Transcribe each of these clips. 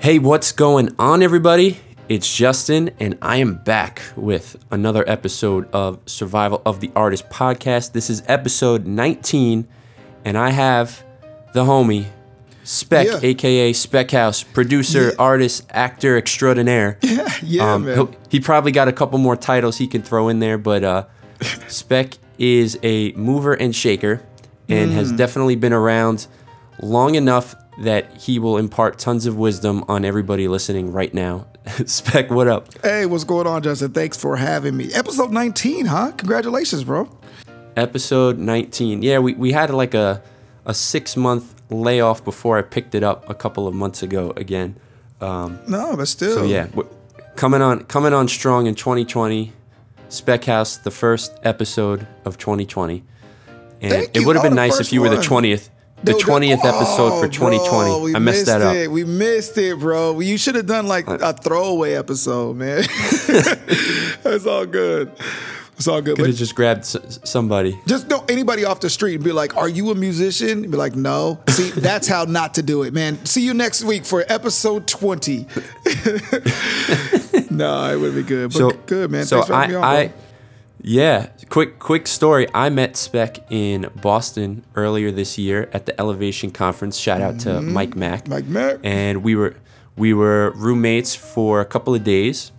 Hey, what's going on, everybody? It's Justin, and I am back with another episode of Survival of the Artist podcast. This is episode 19, and I have the homie, Spec, Yeah. aka Spec House, producer, Yeah. artist, actor extraordinaire. Yeah, Um, man. he probably got a couple more titles he can throw in there, but uh, Spec is a mover and shaker and Mm. has definitely been around long enough that he will impart tons of wisdom on everybody listening right now. Spec, what up? Hey, what's going on, Justin? Thanks for having me. Episode 19, huh? Congratulations, bro. Episode 19. Yeah, we, we had like a, a six month layoff before I picked it up a couple of months ago again. Um, No, but still. So yeah, coming on coming on strong in 2020. Spec House, the first episode of 2020, and Thank it would have been nice if you were the 20th, the 20th episode for oh, 2020. bro, I messed that up. It. We missed it, bro. You should have done like a throwaway episode, man. That's all good. It's all good. Could have just grabbed s- somebody. just know anybody off the street and be like, "Are you a musician?" And Be like, "No." See, that's how not to do it, man. See you next week for episode twenty. no, it would be good. But So good, man. So Thanks for having I, me on, I, yeah. Quick, quick story. I met Spec in Boston earlier this year at the Elevation Conference. Shout out to Mike Mack. Mm-hmm. Mike Mack. And we were we were roommates for a couple of days,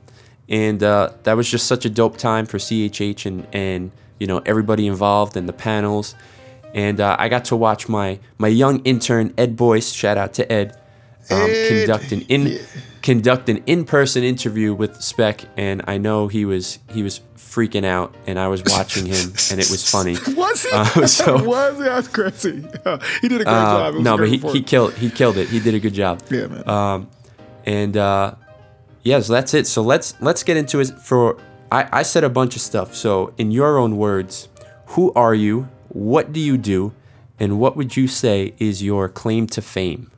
and uh, that was just such a dope time for CHH and and you know everybody involved and the panels. And uh, I got to watch my my young intern Ed Boyce. Shout out to Ed. Um, Ed. conduct an in conduct an in person interview with Spec, and I know he was he was freaking out, and I was watching him, and it was funny. Was he? Uh, so- was he? That's crazy. he did a great Uh, job. No, but he, report. he killed he killed it. He did a good job. Yeah, man. Um, and uh, yeah, so that's it. So let's let's get into it. For I, I said a bunch of stuff. So in your own words, who are you? What do you do? And what would you say is your claim to fame?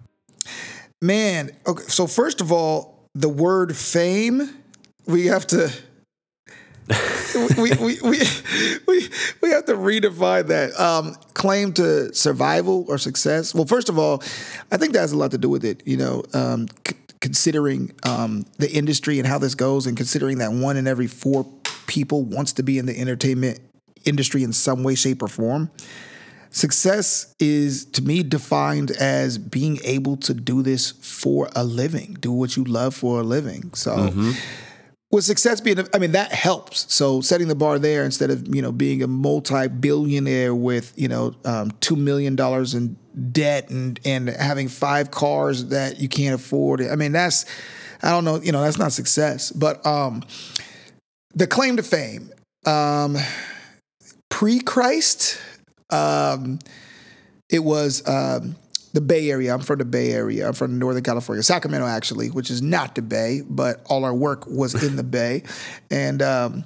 Man, okay. So first of all, the word fame, we have to. we, we, we, we, we have to redefine that. Um, claim to survival or success. Well, first of all, I think that has a lot to do with it. You know, um, c- considering um, the industry and how this goes, and considering that one in every four people wants to be in the entertainment industry in some way, shape, or form. Success is to me defined as being able to do this for a living, do what you love for a living. So, with success being, I mean, that helps. So, setting the bar there instead of you know being a multi-billionaire with you know um, two million dollars in debt and and having five cars that you can't afford. I mean, that's I don't know, you know, that's not success. But um, the claim to fame, um, pre-Christ. Um, it was um, the Bay Area. I'm from the Bay Area. I'm from Northern California, Sacramento, actually, which is not the Bay, but all our work was in the Bay. And um,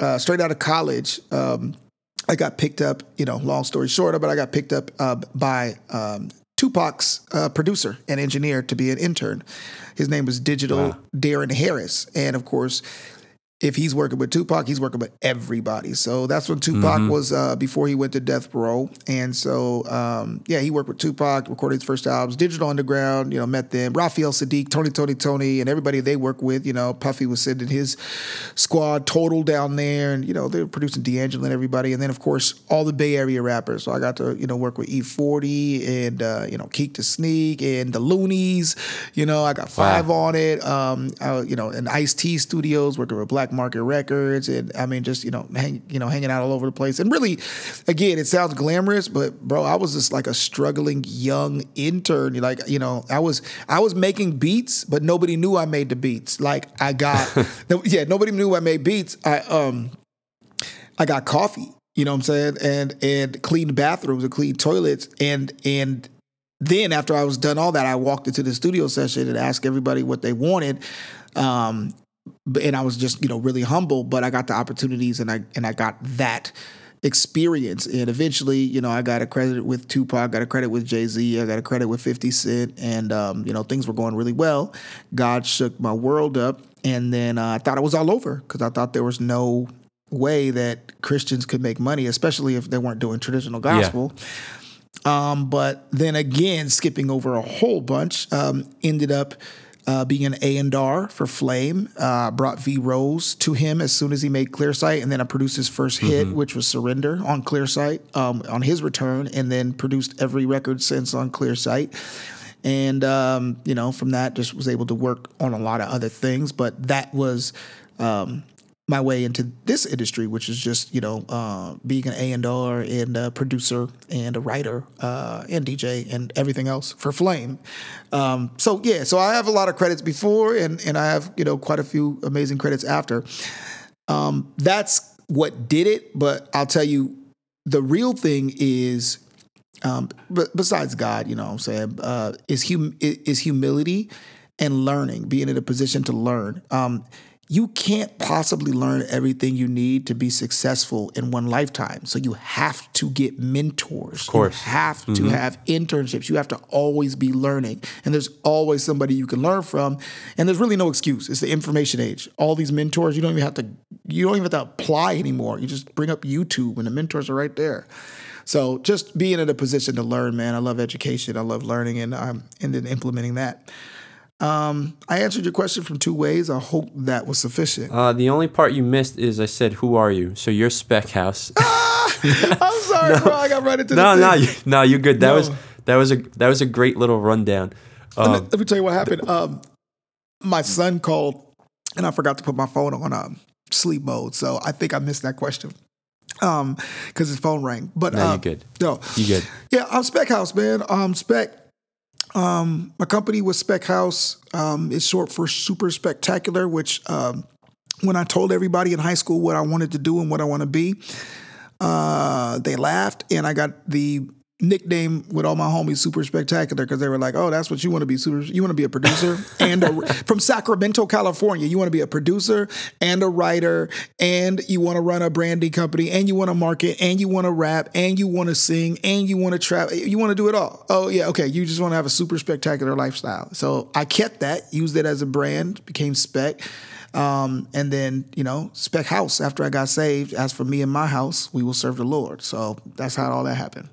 uh, straight out of college, um, I got picked up. You know, long story short, but I got picked up uh, by um, Tupac's uh, producer and engineer to be an intern. His name was Digital Wow. Darren Harris, and of course, if he's working with Tupac, he's working with everybody. So that's when Tupac Mm-hmm. was uh, before he went to death row, and so um, yeah, he worked with Tupac, recorded his first albums. Digital Underground, you know, met them. Raphael Saadiq, Tony, Tony, Tony, and everybody they work with. You know, Puffy was sending his squad total down there, and you know they were producing D'Angelo and everybody, and then of course all the Bay Area rappers. So I got to you know work with E40 and uh, you know Keak da Sneak and the Luniz. You know, I got five Wow. on it. Um, I, you know, in Ice T Studios, working with Black Market Records, and I mean, just you know, hang, you know, hanging out all over the place. And really, again, it sounds glamorous, but bro, I was just like a struggling young intern. Like, you know, I was I was making beats, but nobody knew I made the beats. Like, I got, no, yeah, nobody knew I made beats. I um, I got coffee. You know what I'm saying? And and cleaned bathrooms and cleaned toilets and and then after I was done all that, I walked into the studio session and asked everybody what they wanted. Um, and I was just, you know, really humble, but I got the opportunities and I and I got that experience. And eventually, you know, I got a credit with Tupac, got a credit with Jay Z, I got a credit with 50 Cent, and um, you know, things were going really well. God shook my world up, and then uh, I thought it was all over because I thought there was no way that Christians could make money, especially if they weren't doing traditional gospel. Um, but then again, skipping over a whole bunch, um, ended up uh, being an A and R for Flame. Uh, brought V Rose to him as soon as he made Clearsight, and then I produced his first hit, which was Surrender on Clearsight um, on his return, and then produced every record since on Clearsight. And um, you know, from that, just was able to work on a lot of other things. But that was um, my way into this industry, which is just you know uh, being an A and R and a producer and a writer uh, and DJ and everything else for Flame. Um, so yeah, so I have a lot of credits before, and and I have you know quite a few amazing credits after. Um, that's what did it, but I'll tell you, the real thing is. Um, but besides God, you know what I'm saying, uh, is hum- is humility and learning, being in a position to learn. Um, you can't possibly learn everything you need to be successful in one lifetime. So you have to get mentors. Of course. You have to have internships. You have to always be learning. And there's always somebody you can learn from. And there's really no excuse. It's the information age. All these mentors, you don't even have to you don't even have to apply anymore. You just bring up YouTube and the mentors are right there. So just being in a position to learn, man. I love education. I love learning and um, and then implementing that. Um, I answered your question from two ways. I hope that was sufficient. Uh, the only part you missed is I said, "Who are you?" So you're Spec House. I'm sorry, bro. I got right into no, the no, you, no, you're good. That No. was that was a that was a great little rundown. Let Um, me, let me tell you what happened. Um, my son called, and I forgot to put my phone on um, sleep mode, so I think I missed that question. Um, because his phone rang. But No, uh, you're good. No, You good? Yeah, I'm Spec House, man. Um, Spec. Um, my company was Spec House. Um, it's short for Super Spectacular, which um, when I told everybody in high school what I wanted to do and what I want to be, uh, they laughed, and I got the nickname with all my homies Super Spectacular because they were like, "Oh, that's what you want to be. Super, you want to be a producer and a, from Sacramento, California. You want to be a producer and a writer, and you want to run a branding company, and you want to market, and you want to rap, and you want to sing, and you want to travel. You want to do it all. Oh yeah, okay. You just want to have a super spectacular lifestyle. So I kept that, used it as a brand, became Spec. Um, and then, you know, Spec House after I got saved. As for me and my house, we will serve the Lord. So that's how all that happened.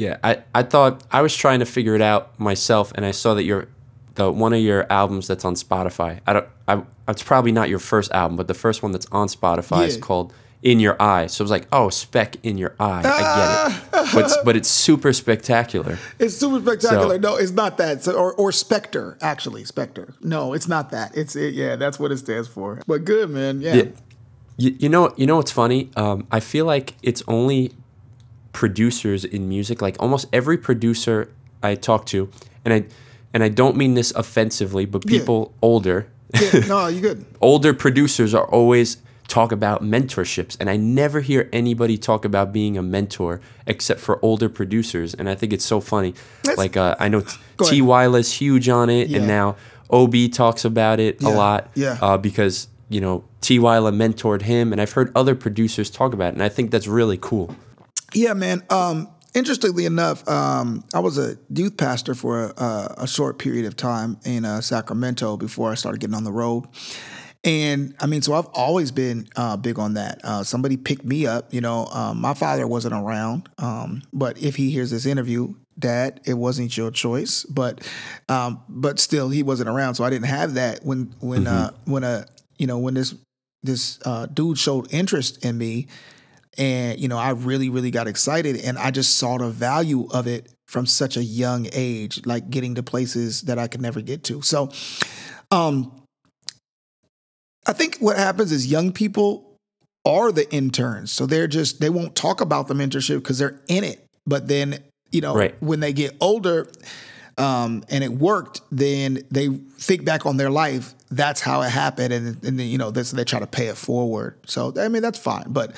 Yeah, I, I thought I was trying to figure it out myself, and I saw that your the one of your albums that's on Spotify. I don't. I, it's probably not your first album, but the first one that's on Spotify is called "In Your Eye." So it was like, oh, speck in your eye. I get it, but it's- but it's super spectacular. It's super spectacular. So- no, it's not that. So, or or Spectre, actually, Spectre. No, it's not that. It's it, yeah, that's what it stands for. But good, man. Yeah. Yeah. You, you know you know what's funny? Um, I feel like it's only producers in music. Like almost every producer I talk to, and I and I don't mean this offensively, but Yeah. people older, Yeah, no, you good. older producers are always talk about mentorships, and I never hear anybody talk about being a mentor except for older producers, and I think it's so funny. That's- like uh, I know. Tee-Wyla's huge on it, Yeah. and now Ob talks about it Yeah, a lot yeah. uh, because you know Tee-Wyla mentored him, and I've heard other producers talk about it, and I think that's really cool. Yeah, man. Um, interestingly enough, um, I was a youth pastor for a, a short period of time in uh, Sacramento before I started getting on the road. And I mean, so I've always been uh, big on that. Uh, somebody picked me up. You know, um, my father wasn't around, um, but if he hears this interview, Dad, it wasn't your choice. But um, but still, he wasn't around, so I didn't have that when when uh, when a you know when this this uh, dude showed interest in me and you know i really really got excited and i just saw the value of it from such a young age like getting to places that i could never get to so um i think what happens is young people are the interns so they're just they won't talk about the mentorship because they're in it but then you know Right. when they get older um, and it worked, then they think back on their life. That's how it happened, and and then you know this, they try to pay it forward. So I mean that's fine, but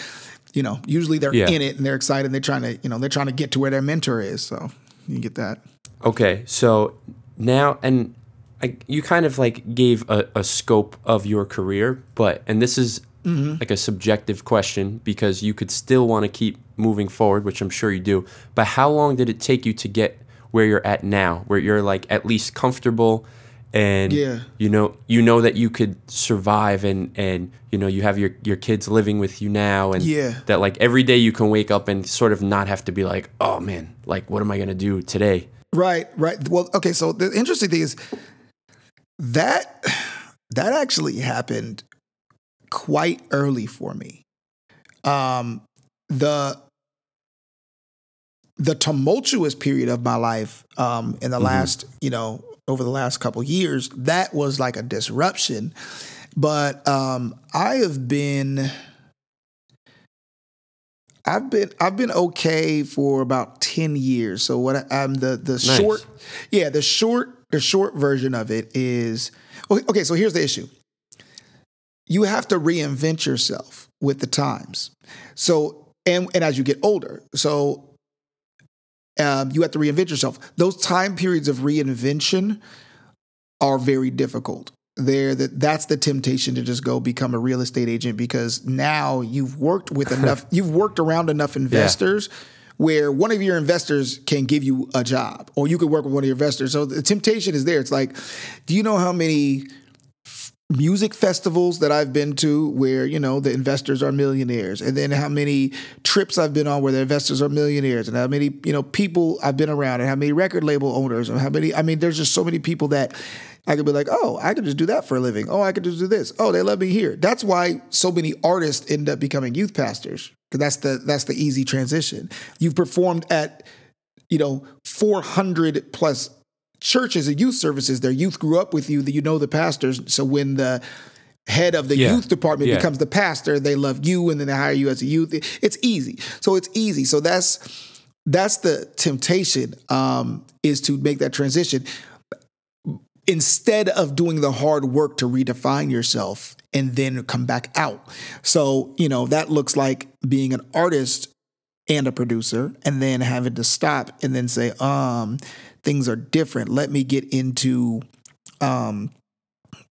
you know usually they're Yeah. in it and they're excited. And they're trying to you know they're trying to get to where their mentor is. So you get that. Okay, so now and I, you kind of like gave a, a scope of your career, but and this is mm-hmm. like a subjective question because you could still want to keep moving forward, which I'm sure you do. But how long did it take you to get where you're at now, where you're like at least comfortable and Yeah. you know you know that you could survive and and you know you have your your kids living with you now and Yeah. that like every day you can wake up and sort of not have to be like oh man like what am I gonna do today Right, right. Well, okay. So the interesting thing is, that that actually happened quite early for me. Um, the the tumultuous period of my life um, in the mm-hmm. last, you know, over the last couple years, that was like a disruption. But um, I have been I've been I've been okay for about 10 years. So what I, am the the nice. short yeah, the short the short version of it is okay, so here's the issue. You have to reinvent yourself with the times. So and and as you get older. So um, you have to reinvent yourself. Those time periods of reinvention are very difficult there that that's the temptation to just go become a real estate agent because now you've worked with enough you've worked around enough investors yeah. where one of your investors can give you a job or you could work with one of your investors so the temptation is there it's like do you know how many music festivals that I've been to where, you know, the investors are millionaires, and then how many trips I've been on where the investors are millionaires, and how many, you know, people I've been around, and how many record label owners, and how many, I mean, there's just so many people that I could be like, oh, I could just do that for a living. Oh, I could just do this. Oh, they love me here. That's why so many artists end up becoming youth pastors because that's the that's the easy transition. You've performed at you know 400 plus churches and youth services. Their youth grew up with you. That you know the pastors. So when the head of the yeah. youth department yeah. becomes the pastor, they love you, and then they hire you as a youth. It's easy. So it's easy. So that's that's the temptation um, is to make that transition instead of doing the hard work to redefine yourself and then come back out. So, you know, that looks like being an artist and a producer and then having to stop and then say, um, things are different. Let me get into um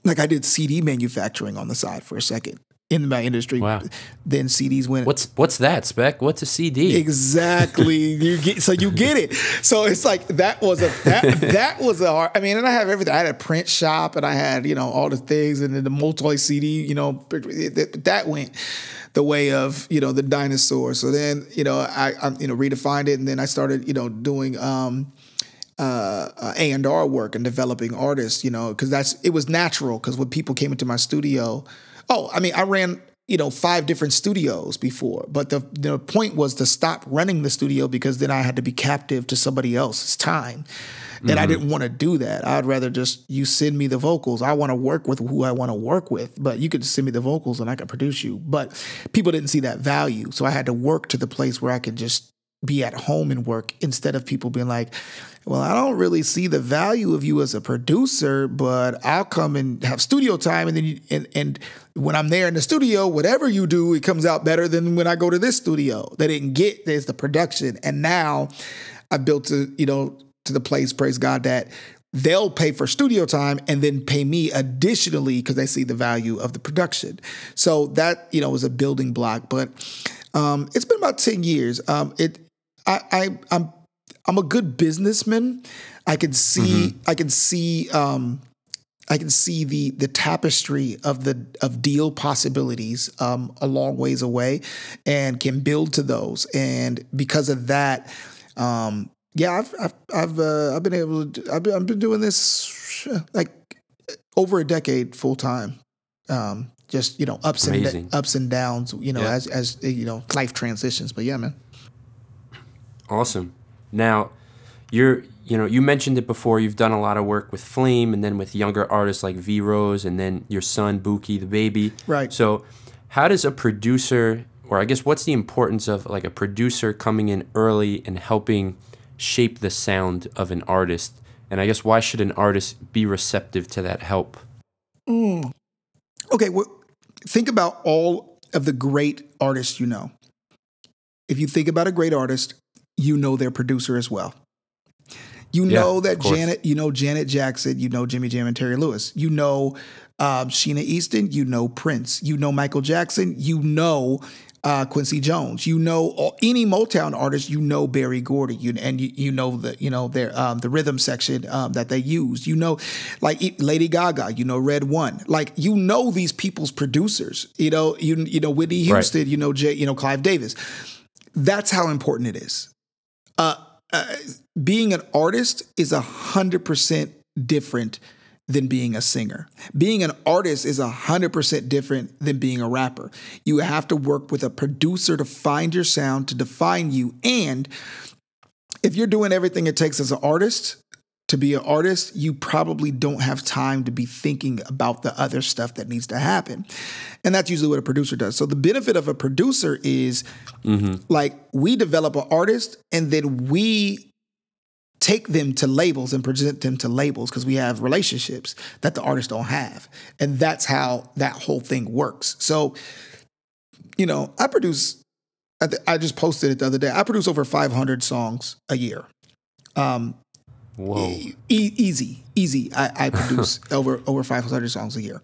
like I did CD manufacturing on the side for a second in my industry. Wow. Then CDs went. What's what's that spec? What's a CD? Exactly. you get so you get it. So it's like that was a that that was a hard. I mean, and I have everything. I had a print shop, and I had you know all the things, and then the multi CD. You know, that went the way of you know the dinosaur. So then you know I, I you know redefined it, and then I started you know doing. um uh, uh A and R work and developing artists, you know, because that's it was natural. Because when people came into my studio, Oh, I mean, I ran you know five different studios before but the the point was to stop running the studio because then i had to be captive to somebody else's time and mm-hmm. i didn't want to do that i'd rather just you send me the vocals i want to work with who i want to work with but you could send me the vocals and i could produce you but people didn't see that value so i had to work to the place where i could just be at home and work instead of people being like well, I don't really see the value of you as a producer, but I'll come and have studio time, and then you, and and when I'm there in the studio, whatever you do, it comes out better than when I go to this studio. They didn't get there's the production, and now I built to you know to the place, praise God, that they'll pay for studio time and then pay me additionally because they see the value of the production. So that you know was a building block, but um, it's been about ten years. Um, it I, I I'm I'm a good businessman. I can see mm-hmm. I can see um, I can see the the tapestry of the of deal possibilities um, a long ways away, and can build to those. And because of that, um, yeah, I've I've I've, uh, I've been able to I've been, I've been doing this like over a decade full time. Um, just you know ups Amazing. and ups and downs. You know yeah. as as you know life transitions. But yeah, man. Awesome. Now, you're you know you mentioned it before. You've done a lot of work with Flame, and then with younger artists like V Rose, and then your son Buki the baby. Right. So, how does a producer, or I guess, what's the importance of like a producer coming in early and helping shape the sound of an artist? And I guess why should an artist be receptive to that help? Mm. Okay, well, think about all of the great artists you know. If you think about a great artist, you know their producer as well. You know that Janet, you know Janet Jackson, you know Jimmy Jam and Terry Lewis. You know um, Sheena Easton, you know Prince, you know Michael Jackson, you know uh, Quincy Jones, you know all, any Motown artist, you know Berry Gordy, you, and you, you know the you know their um, the rhythm section um, that they use. You know, like Lady Gaga, you know Red One, like you know these people's producers. You know you you know Whitney Houston, right. you know Jay, you know Clive Davis. That's how important it is. Uh, uh, being an artist is a hundred percent different than being a singer. Being an artist is 100% different than being a rapper. You have to work with a producer to find your sound, to define you. And if you're doing everything it takes as an artist, to be an artist, you probably don't have time to be thinking about the other stuff that needs to happen. And that's usually what a producer does. So the benefit of a producer is mm-hmm. like we develop an artist and then we take them to labels and present them to labels because we have relationships that the artists don't have. And that's how that whole thing works. So, you know, I produce, I, just posted it the other day. I produce over 500 songs a year. Um, Whoa. E- easy, easy. I, I produce over over 500 songs a year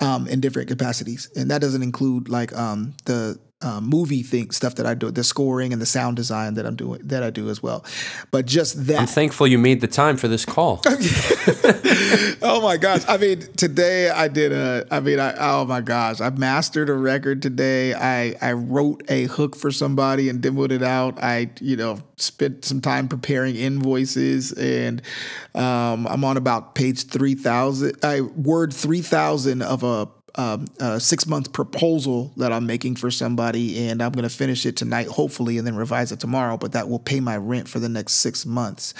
um, in different capacities, and that doesn't include like um, the uh, movie thing stuff that I do, the scoring and the sound design that I'm doing that I do as well. But just that, I'm thankful you made the time for this call. oh my gosh! I mean, today I did a. I mean, I oh my gosh! I mastered a record today. I I wrote a hook for somebody and demoed it out. I you know spent some time preparing invoices and um, I'm on about page three thousand. I word three thousand of a um, a six month proposal that I'm making for somebody, and I'm going to finish it tonight, hopefully, and then revise it tomorrow. But that will pay my rent for the next six months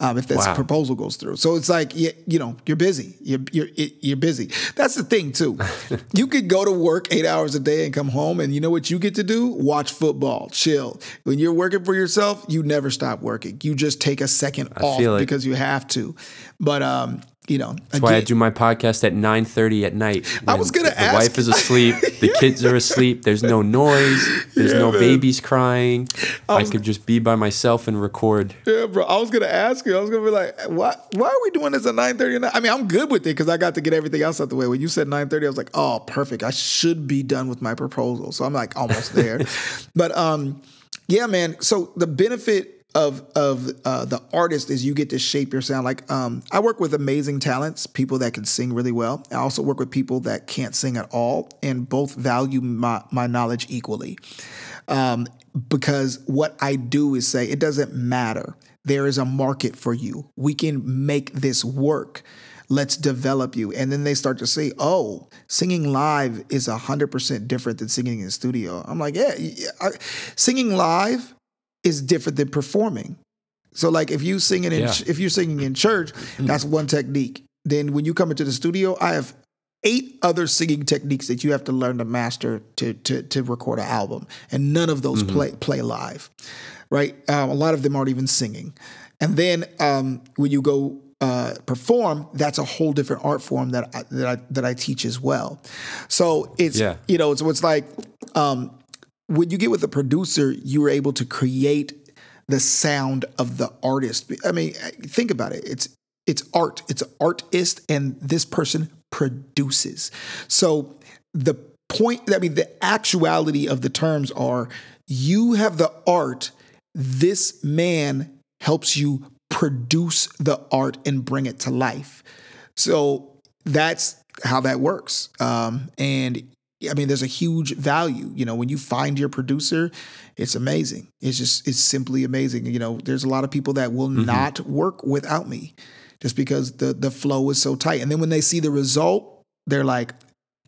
um, if this wow. proposal goes through. So it's like you, you know you're busy. You're you're you're busy. That's the thing too. you could go to work eight hours a day and come home, and you know what you get to do? Watch football, chill. When you're working for yourself, you never stop working. You just take a second I off like- because you have to. But um, you know. That's again, why I do my podcast at 9:30 at night. I was gonna the ask. Wife is asleep. the kids are asleep. There's no noise. There's yeah, no man. babies crying. I, was, I, could just be by myself and record. Yeah, bro. I was gonna ask you. I was gonna be like, why? Why are we doing this at 9:30? I mean, I'm good with it because I got to get everything else out the way. When you said 9:30, I was like, oh, perfect. I should be done with my proposal. So I'm like almost there. but um, yeah, man. So the benefit of of uh, the artist is you get to shape your sound. Like um, I work with amazing talents, people that can sing really well. I also work with people that can't sing at all, and both value my, my knowledge equally. Um, because what I do is say it doesn't matter. There is a market for you. We can make this work. Let's develop you. And then they start to say, oh, singing live is 100% different than singing in the studio. I'm like, yeah, I, singing live is different than performing. So like if you singing in yeah. if you're singing in church, that's one technique. Then when you come into the studio, I have eight other singing techniques that you have to learn to master to to to record an album, and none of those mm-hmm. play play live, right? Um, a lot of them aren't even singing. And then um, when you go uh, perform, that's a whole different art form that I, that I, that I teach as well. So it's yeah. you know it's what's like um, when you get with a producer, you are able to create the sound of the artist. I mean, think about it. It's it's art. It's an artist, and this person produces. So the point, I mean, the actuality of the terms are you have the art. This man helps you produce the art and bring it to life. So that's how that works. Um, and I mean, there's a huge value. You know, when you find your producer, it's amazing. It's just, it's simply amazing. You know, there's a lot of people that will mm-hmm. not work without me just because the the flow is so tight. And then when they see the result, they're like,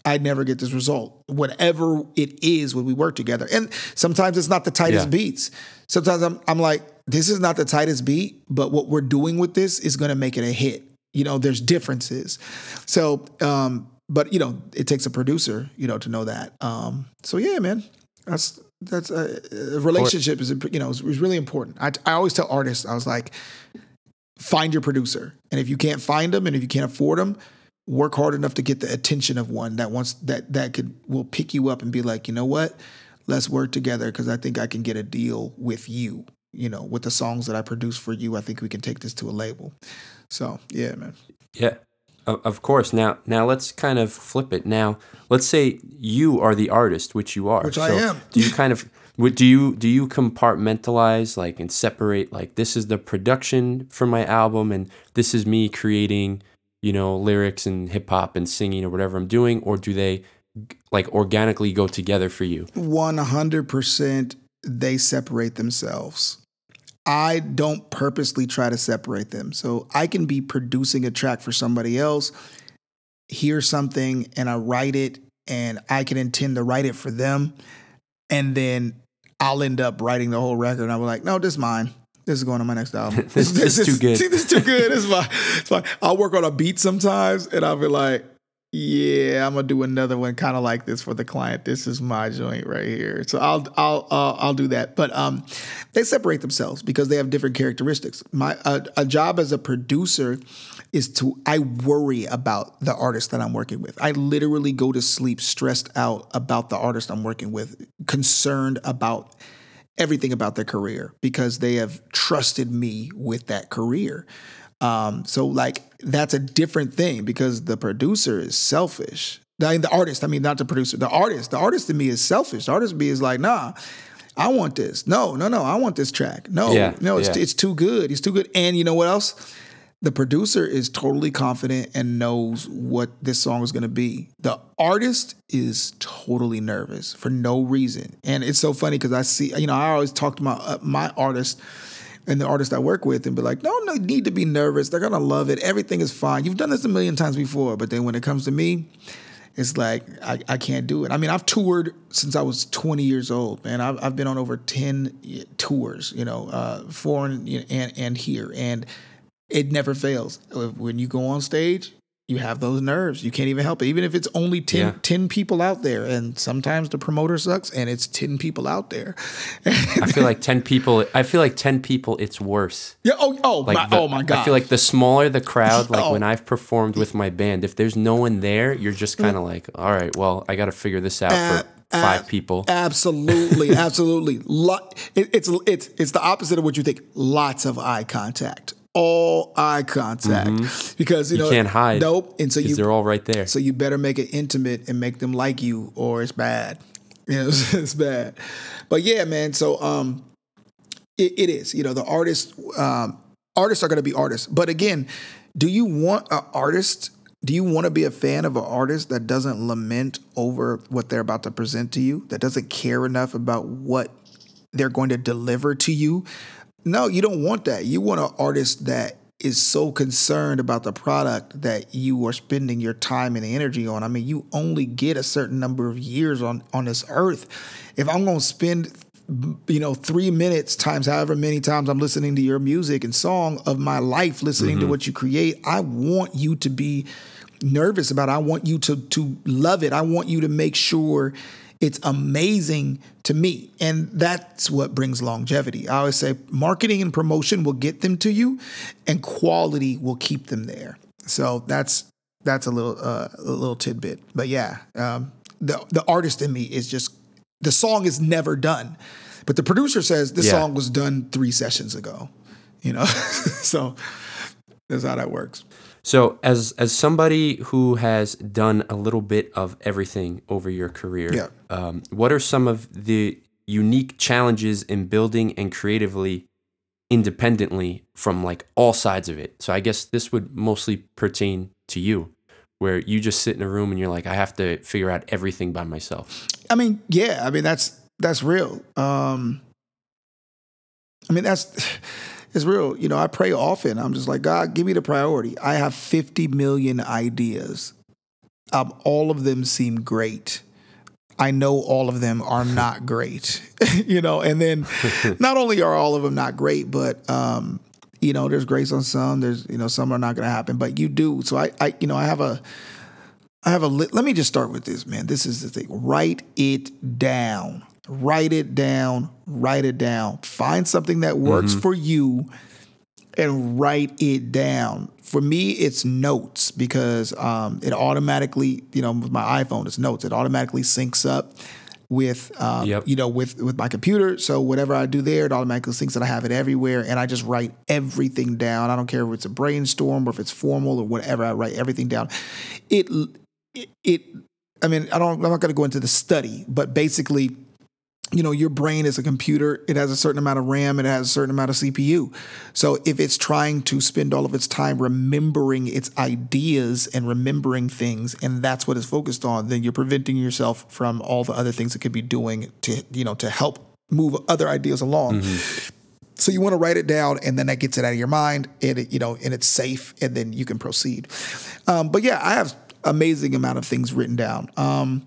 I'd never get this result. Whatever it is when we work together. And sometimes it's not the tightest yeah. beats. Sometimes I'm I'm like, this is not the tightest beat, but what we're doing with this is gonna make it a hit. You know, there's differences. So um, but you know, it takes a producer, you know, to know that. Um, so yeah, man, that's that's uh, a relationship is you know is, is really important. I I always tell artists, I was like, find your producer, and if you can't find them, and if you can't afford them, work hard enough to get the attention of one that wants that that could will pick you up and be like, you know what, let's work together because I think I can get a deal with you. You know, with the songs that I produce for you, I think we can take this to a label. So yeah, man. Yeah, of course. Now, now let's kind of flip it. Now, let's say you are the artist, which you are. Which so I am. do you kind of do you do you compartmentalize like and separate like this is the production for my album and this is me creating, you know, lyrics and hip hop and singing or whatever I'm doing, or do they like organically go together for you? One hundred percent. They separate themselves. I don't purposely try to separate them. So I can be producing a track for somebody else, hear something, and I write it, and I can intend to write it for them. And then I'll end up writing the whole record, and I'll be like, no, this is mine. This is going on my next album. This- this is too good. This is too good. This is fine. It's fine. I'll work on a beat sometimes, and I'll be like, yeah, I'm gonna do another one kind of like this for the client. This is my joint right here. So I'll I'll uh, I'll do that. But um, they separate themselves because they have different characteristics. My uh, a job as a producer is to I worry about the artist that I'm working with. I literally go to sleep stressed out about the artist I'm working with, concerned about everything about their career because they have trusted me with that career. Um, so like that's a different thing because the producer is selfish. I mean, the artist, I mean, not the producer, the artist. The artist to me is selfish. The artist to me is like, nah, I want this. No, no, no, I want this track. No, Yeah, no, it's, yeah. it's too good. It's too good. And you know what else? The producer is totally confident and knows what this song is going to be. The artist is totally nervous for no reason. And it's so funny because I see, you know, I always talk to my uh, my artist and the artists I work with and be like, no, no need to be nervous. They're gonna love it. Everything is fine. You've done this a million times before, but then when it comes to me, it's like I, I can't do it. I mean, I've toured since I was 20 years old, man. I've, I've been on over 10 tours, you know, uh, foreign and and here, and it never fails. When you go on stage, you have those nerves. You can't even help it. Even if it's only 10, Yeah. 10 people out there, and sometimes the promoter sucks, and it's 10 people out there. I feel like ten people. I feel like ten people. It's worse. yeah. Oh. Oh. Like my, the- oh my god. I feel like the smaller the crowd, like Oh. when I've performed with my band, if there's no one there, you're just kind of like, all right, well, I got to figure this out Uh, for five people. Absolutely, absolutely. Lot, it, it's it's it's the opposite of what you think. Lots of eye contact, all eye contact, because you, know Mm-hmm. can't hide Nope. And so you they're all right there. so you better make it intimate and make them like you, or it's bad. You know, it's, it's bad. But yeah, man. So um, it, it is. You know, the artists um, artists are going to be artists. But again, do you want an artist? Do you want to be a fan of an artist that doesn't lament over what they're about to present to you? That doesn't care enough about what they're going to deliver to you? No, you don't want that. You want an artist that is so concerned about the product that you are spending your time and energy on. I mean, you only get a certain number of years on on this earth. If I'm going to spend you know 3 minutes times however many times I'm listening to your music and song of my life listening to mm-hmm. what you create, I want you to be nervous about it. I want you to to love it. I want you to make sure it's amazing to me. And that's what brings longevity. I always say marketing and promotion will get them to you and quality will keep them there. So that's that's a little uh, a little tidbit. But yeah, um, the the artist in me is just the song is never done. But the producer says this Yeah. song was done 3 sessions ago. You know? so that's how that works. So, as as somebody who has done a little bit of everything over your career, Yeah. Um, what are some of the unique challenges in building and creatively independently from like all sides of it? So, I guess this would mostly pertain to you, where you just sit in a room and you're like, I have to figure out everything by myself. I mean, yeah, I mean that's that's real. Um I mean that's it's real. You know, I pray often. I'm just like, God, give me the priority. I have 50 million ideas. Um, all of them seem great. I know all of them are not great. you know, and then not only are all of them not great, but um, you know, there's grace on some, there's, you know, some are not gonna happen, but you do. So I I you know, I have a I have a li- let me just start with this, man. This is the thing. Write it down. Write it down. Write it down. Find something that works for you and write it down. For me, it's notes because um, it automatically, you know, with my iPhone, it's notes. It automatically syncs up with, um, Yep. you know, with with my computer. So whatever I do there, it automatically syncs and I have it everywhere. And I just write everything down. I don't care if it's a brainstorm or if it's formal or whatever. I write everything down. It it, it I mean, I don't. I'm not going to go into the study, but basically, you know, your brain is a computer. It has a certain amount of RAM. It has a certain amount of CPU. So if it's trying to spend all of its time remembering its ideas and remembering things, and that's what it's focused on, then you're preventing yourself from all the other things it could be doing to, you know, to help move other ideas along. So you want to write it down, and then that gets it out of your mind, and it, you know, and it's safe, and then you can proceed. Um, but yeah, I have amazing amount of things written down. Um,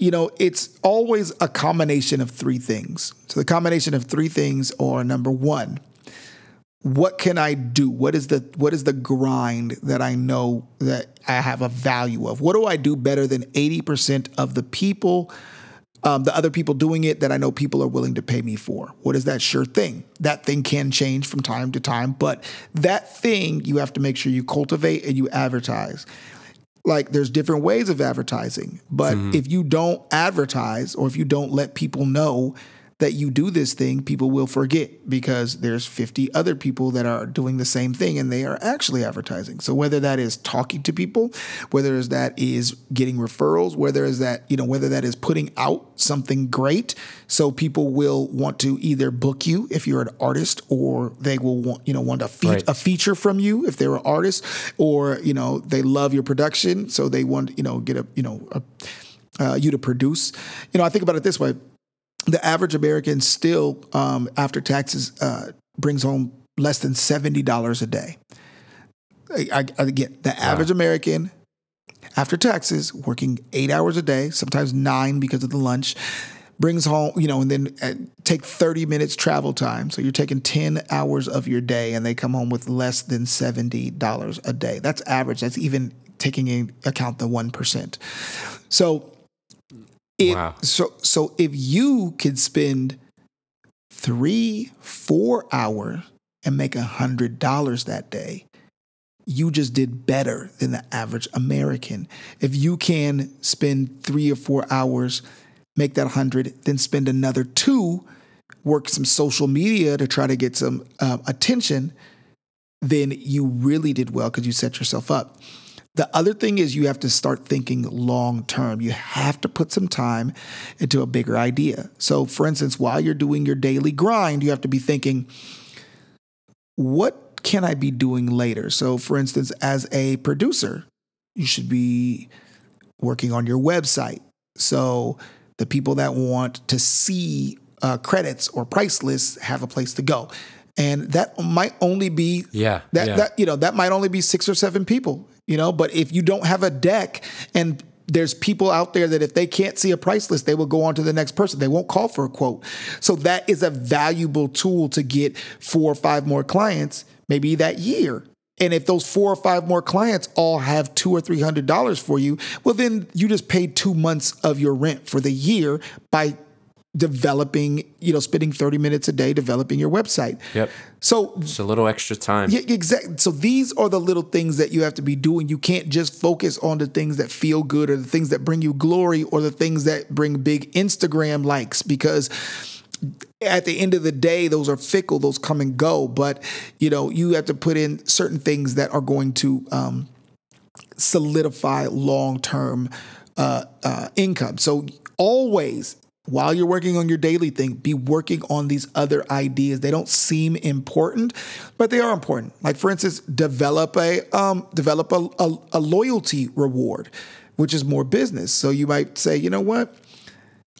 you know, it's always a combination of three things. So the combination of three things are number one, what can I do? What is the what is the grind that I know that I have a value of? What do I do better than 80% of the people, um, the other people doing it that I know people are willing to pay me for? What is that sure thing? That thing can change from time to time, but that thing you have to make sure you cultivate and you advertise like there's different ways of advertising but mm-hmm. if you don't advertise or if you don't let people know that you do this thing, people will forget because there's 50 other people that are doing the same thing and they are actually advertising. So whether that is talking to people, whether that is getting referrals, whether is that, you know, whether that is putting out something great so people will want to either book you if you're an artist or they will want, you know, want a, fe- right. a feature from you if they're an artist or, you know, they love your production so they want, you know, get a, you know, a, uh, you to produce. You know, I think about it this way the average American still, um, after taxes, uh, brings home less than seventy dollars a day. I, I, again, the average American, after taxes, working eight hours a day, sometimes nine because of the lunch, brings home, you know, and then uh, take 30 minutes travel time. So you're taking 10 hours of your day and they come home with less than $70 a day. That's average. That's even taking into account the 1%. So it, wow. So so if you could spend three, four hours and make a hundred dollars that day, you just did better than the average American. If you can spend three or four hours, make that hundred, then spend another two, work some social media to try to get some uh, attention, then you really did well because you set yourself up. The other thing is you have to start thinking long term. You have to put some time into a bigger idea. So, for instance, while you're doing your daily grind, you have to be thinking, what can I be doing later? So, for instance, as a producer, you should be working on your website. So, the people that want to see uh, credits or price lists have a place to go and that might only be yeah that yeah. that you know that might only be six or seven people you know but if you don't have a deck and there's people out there that if they can't see a price list they will go on to the next person. They won't call for a quote. So that is a valuable tool to get four or five more clients maybe that year. And if those four or five more clients all have two or three hundred dollars for you, well, then you just paid two months of your rent for the year by developing, you know, spending 30 minutes a day developing your website. Yep. So it's a little extra time. Yeah, exactly. So these are the little things that you have to be doing. You can't just focus on the things that feel good or the things that bring you glory or the things that bring big Instagram likes because at the end of the day those are fickle those come and go but you know you have to put in certain things that are going to um, solidify long-term uh, uh, income so always while you're working on your daily thing, be working on these other ideas. They don't seem important, but they are important. Like for instance, develop a um, develop a, a, a loyalty reward, which is more business. So you might say, you know what,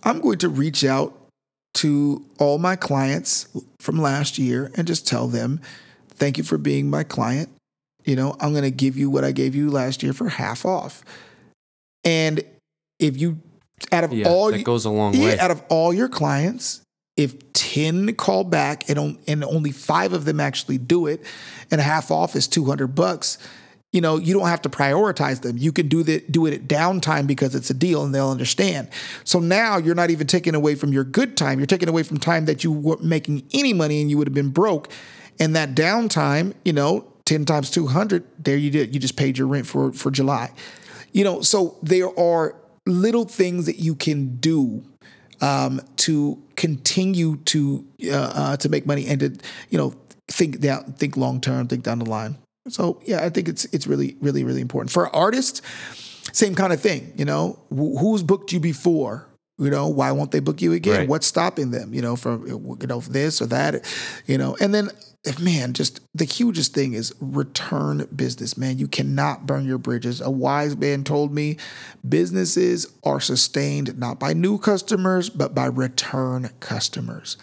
I'm going to reach out to all my clients from last year and just tell them, thank you for being my client. You know, I'm going to give you what I gave you last year for half off. And if you out of yeah, all that goes a long yeah, way. Out of all your clients, if 10 call back and, and only five of them actually do it, and half off is 200 bucks, you know, you don't have to prioritize them. You can do the, do it at downtime because it's a deal and they'll understand. So now you're not even taking away from your good time. You're taking away from time that you weren't making any money and you would have been broke. And that downtime, you know, 10 times 200, there you did. You just paid your rent for, for July. You know, so there are little things that you can do um, to continue to uh, uh, to make money and to you know think down, think long term, think down the line. So yeah, I think it's it's really really really important for artists. Same kind of thing, you know. who's booked you before? You know, why won't they book you again? Right. What's stopping them? You know, from you know this or that. You know, and then man, just the hugest thing is return business, man. You cannot burn your bridges. A wise man told me businesses are sustained not by new customers, but by return customers.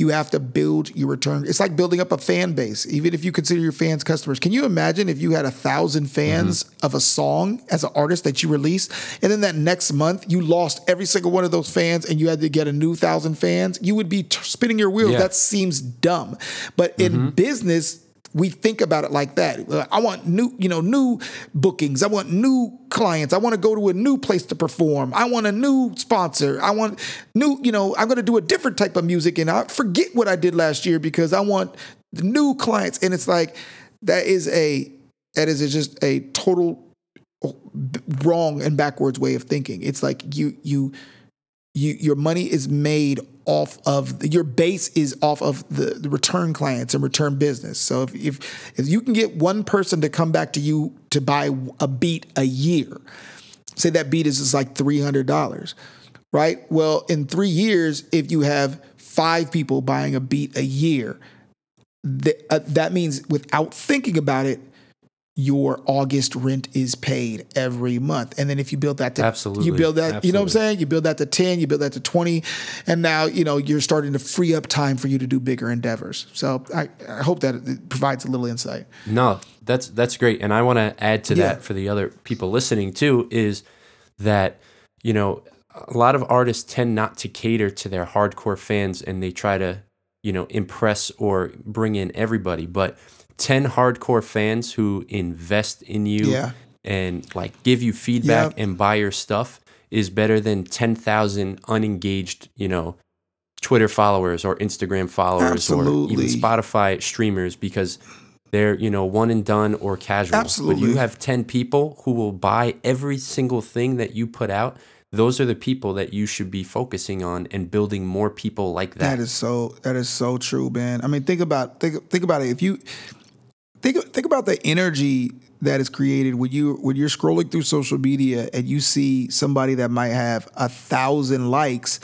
You have to build your return. It's like building up a fan base, even if you consider your fans customers. Can you imagine if you had a thousand fans Mm-hmm. of a song as an artist that you released, and then that next month you lost every single one of those fans and you had to get a new thousand fans? You would be t- spinning your wheels. Yeah. Mm-hmm. That seems dumb. But in business, we think about it like that. Uh, I want new, you know, new bookings. I want new clients. I want to go to a new place to perform. I want a new sponsor. I want new, you know, I'm going to do a different type of music and I forget what I did last year because I want the new clients. And it's like that is a that is just a total wrong and backwards way of thinking. It's like you you you your money is made off of your base is off of the, the return clients and return business. So if, if if you can get one person to come back to you to buy a beat a year, say that beat is just like three hundred dollars, right? Well, in three years, if you have five people buying a beat a year, th- uh, that means without thinking about it, your August rent is paid every month. And then if you build that to Absolutely. you build that, you know what I'm saying? You build that to 10, you build that to 20, and now, you know, you're starting to free up time for you to do bigger endeavors. So I, I hope that it provides a little insight. No, that's that's great, and I want to add to Yeah. that for the other people listening too is that you know a lot of artists tend not to cater to their hardcore fans, and they try to you know impress or bring in everybody, but ten hardcore fans who invest in you Yeah. and like give you feedback Yep. and buy your stuff is better than ten thousand unengaged you know Twitter followers or Instagram followers or even Spotify streamers because they're you know one and done or casual. But you have ten people who will buy every single thing that you put out. Those are the people that you should be focusing on and building more people like that. That is so that is so true, man. I mean, think about think think about it. If you think think about the energy that is created when you when you're scrolling through social media and you see somebody that might have a thousand likes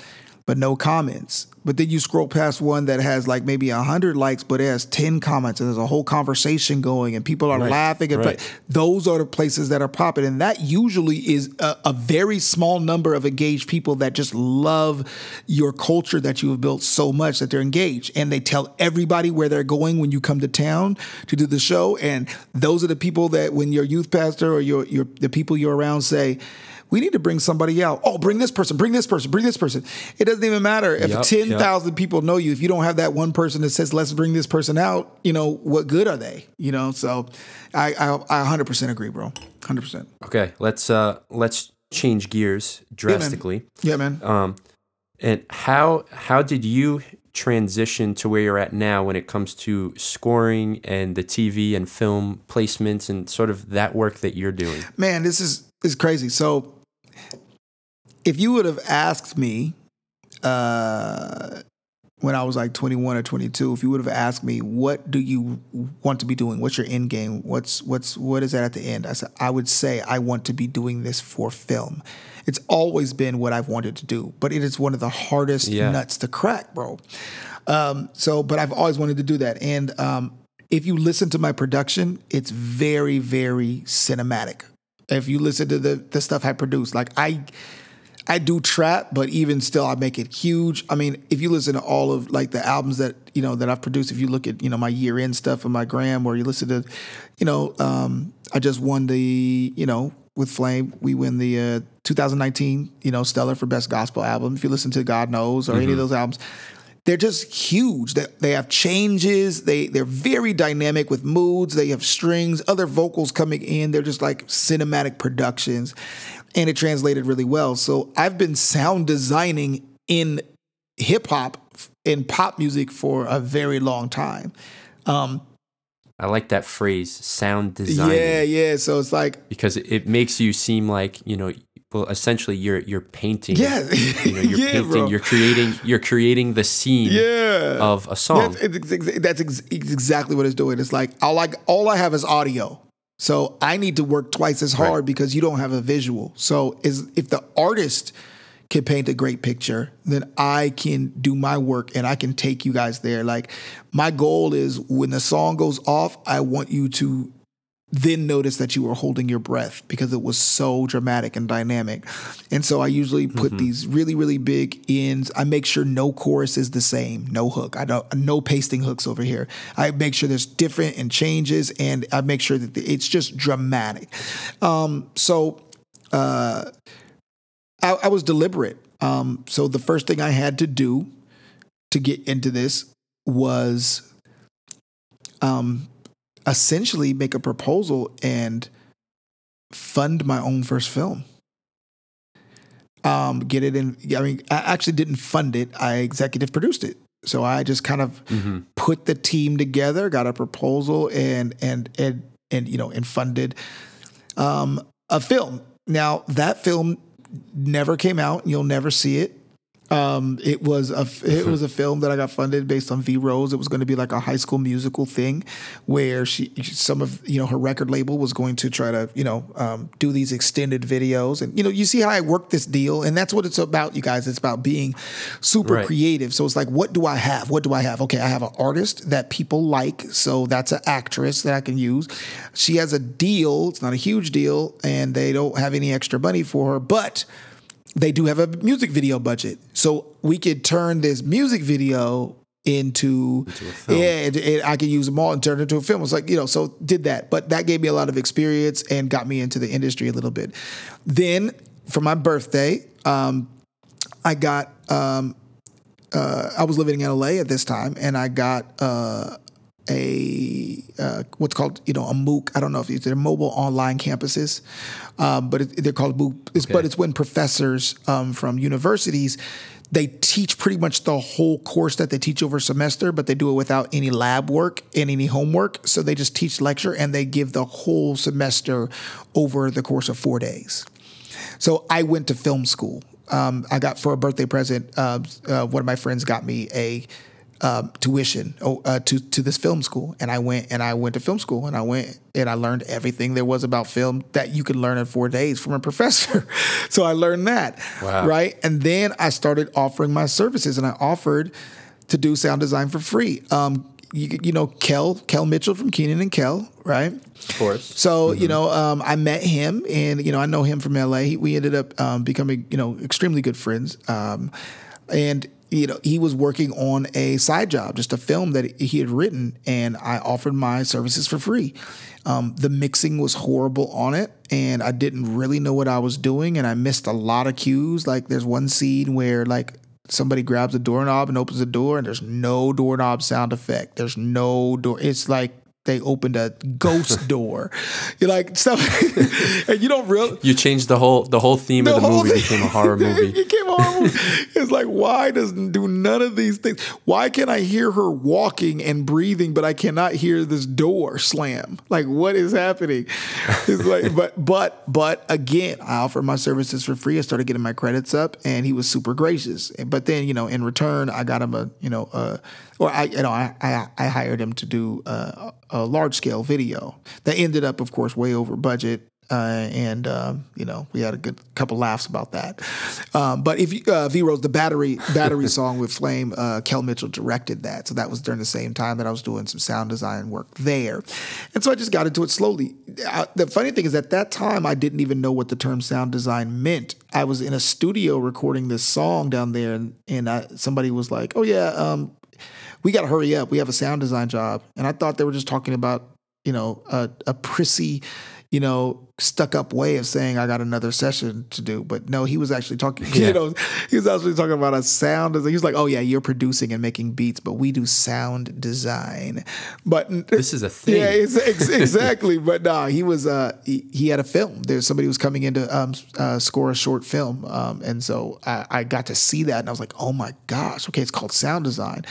but no comments. But then you scroll past one that has like maybe a hundred likes, but it has ten comments, and there's a whole conversation going, and people are Right, laughing. And right. those are the places that are popping, and that usually is a, a very small number of engaged people that just love your culture that you have built so much that they're engaged, and they tell everybody where they're going when you come to town to do the show. And those are the people that when your youth pastor or your your the people you're around say. We need to bring somebody out. Oh, bring this person, bring this person, bring this person. It doesn't even matter if Yup, 10,000 people know you. If you don't have that one person that says, let's bring this person out, you know, what good are they? You know, so I, I, I 100% agree, bro. 100%. Okay, let's uh let's change gears drastically. Yeah, man. Um, and how how did you transition to where you're at now when it comes to scoring and the TV and film placements and sort of that work that you're doing? Man, this is, is crazy. So if you would have asked me uh, when I was like 21 or 22, if you would have asked me, what do you want to be doing? What's your end game? What's, what's, what is that at the end? I said, I would say I want to be doing this for film. It's always been what I've wanted to do, but it is one of the hardest Yeah. nuts to crack, bro. Um, so, but I've always wanted to do that. And um, if you listen to my production, it's very, very cinematic. If you listen to the the stuff I produce, like I, I do trap, but even still, I make it huge. I mean, if you listen to all of like the albums that you know that I've produced, if you look at you know my year end stuff on my gram, or you listen to, you know, um, I just won the you know with Flame, we win the uh, 2019 you know Stellar for best gospel album. If you listen to God Knows or any of those albums, they're just huge. They, they have changes. They they're very dynamic with moods. They have strings, other vocals coming in. They're just like cinematic productions, and it translated really well. So I've been sound designing in hip hop in pop music for a very long time. Um, I like that phrase, sound design. Yeah, yeah. So it's like Because it, makes you seem like, you know, well, essentially you're you're painting. Yeah. You know, you're Yeah, painting, bro. you're creating you're creating the scene yeah. of a song. That's, that's ex- exactly what it's doing. It's like all like all I have is audio, so I need to work twice as hard Right. because you don't have a visual. So is if the artist can paint a great picture, then I can do my work and I can take you guys there. Like my goal is when the song goes off, I want you to then notice that you were holding your breath because it was so dramatic and dynamic. And so I usually put Mm-hmm. these really, really big ends. I make sure no chorus is the same, no hook. I don't no pasting hooks over here. I make sure there's different and changes, and I make sure that it's just dramatic. Um, so uh, I, I was deliberate. Um, so the first thing I had to do to get into this was um, essentially make a proposal and fund my own first film. Um, get it in. I mean, I actually didn't fund it. I executive produced it. So I just kind of Mm-hmm. put the team together, got a proposal, and and and and you know, and funded um, a film. Now that film never came out. You'll never see it. Um, it was a it was a film that I got funded based on V Rose. It was going to be like a high school musical thing, where she some of you know her record label was going to try to you know um, do these extended videos, and you know you see how I work this deal, and that's what it's about, you guys. It's about being super Right. creative. So it's like, what do I have? What do I have? Okay, I have an artist that people like, so that's an actress that I can use. She has a deal. It's not a huge deal, and they don't have any extra money for her, but they do have a music video budget. So we could turn this music video into, film. yeah, it, it- I could use them all and turn it into a film. It's like, you know, so did that. But that gave me a lot of experience and got me into the industry a little bit. Then for my birthday, um, I got, um, uh, I was living in LA at this time and I got, uh, a uh, what's called you know a MOOC. I don't know if they're mobile online campuses, um, but it, they're called MOOC. It's, But it's when professors um, from universities they teach pretty much the whole course that they teach over a semester, but they do it without any lab work and any homework. So they just teach lecture and they give the whole semester over the course of four days. So I went to film school. Um, I got for a birthday present. Uh, uh, one of my friends got me a um, tuition oh, uh, to to this film school, and I went and I went to film school, and I went and I learned everything there was about film that you could learn in four days from a professor. so I learned that, Wow. right? And then I started offering my services, and I offered to do sound design for free. Um, you, you know, Kel Kel Mitchell from Kenan and Kel, right? Of course. So you know, um, I met him, and you know, I know him from LA. He, we ended up um, becoming you know extremely good friends, um, and you know, he was working on a side job, just a film that he had written, and I offered my services for free. Um, the mixing was horrible on it, and I didn't really know what I was doing, and I missed a lot of cues. Like, there's one scene where like somebody grabs a doorknob and opens the door, and there's no doorknob sound effect. There's no door. It's like they opened a ghost door. You're like stuff, and you don't real. You changed the whole the whole theme of the movie thing- became a horror movie. it became a horror movie. It's like why doesn't do none of these things? Why can I hear her walking and breathing, but I cannot hear this door slam? Like what is happening? It's like, but but but again, I offered my services for free. I started getting my credits up, and he was super gracious. But then you know, in return, I got him a you know, uh, or I you know, I I, I hired him to do a, a large scale video that ended up, of course, way over budget uh, and um, you know we had a good couple laughs about that. Um, but if you, uh, V Rose, the battery battery song with Flame, uh, Kel Mitchell directed that, so that was during the same time that I was doing some sound design work there, and so I just got into it slowly. Uh, the funny thing is, at that time, I didn't even know what the term sound design meant. I was in a studio recording this song down there, and, and I, somebody was like, "Oh yeah." Um, we got to hurry up. We have a sound design job. And I thought they were just talking about, you know, a, a prissy, you know, stuck up way of saying I got another session to do. But no, he was actually talking, Yeah. you know, he was actually talking about a sound design. He was like, oh, yeah, you're producing and making beats, but we do sound design. But This is a thing. yeah, it's, ex- exactly. but nah, he was uh he, he had a film. There's somebody who was coming in to um, uh, score a short film, um, and so I, I got to see that, and I was like, oh my gosh, okay, it's called sound design.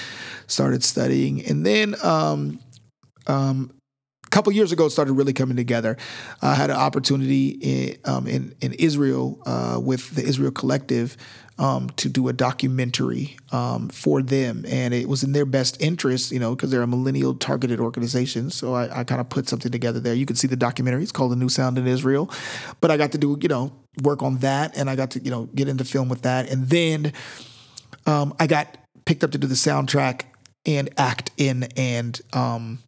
Started studying, and then um, um, couple years ago, it started really coming together. I had an opportunity in um, in, in Israel uh, with the Israel Collective um, to do a documentary um, for them, and it was in their best interest, you know, because they're a millennial targeted organization. So I, I kind of put something together there. You can see the documentary; it's called "The New Sound in Israel," but I got to do you know work on that, and I got to you know get into film with that, and then um, I got picked up to do the soundtrack and act in and um,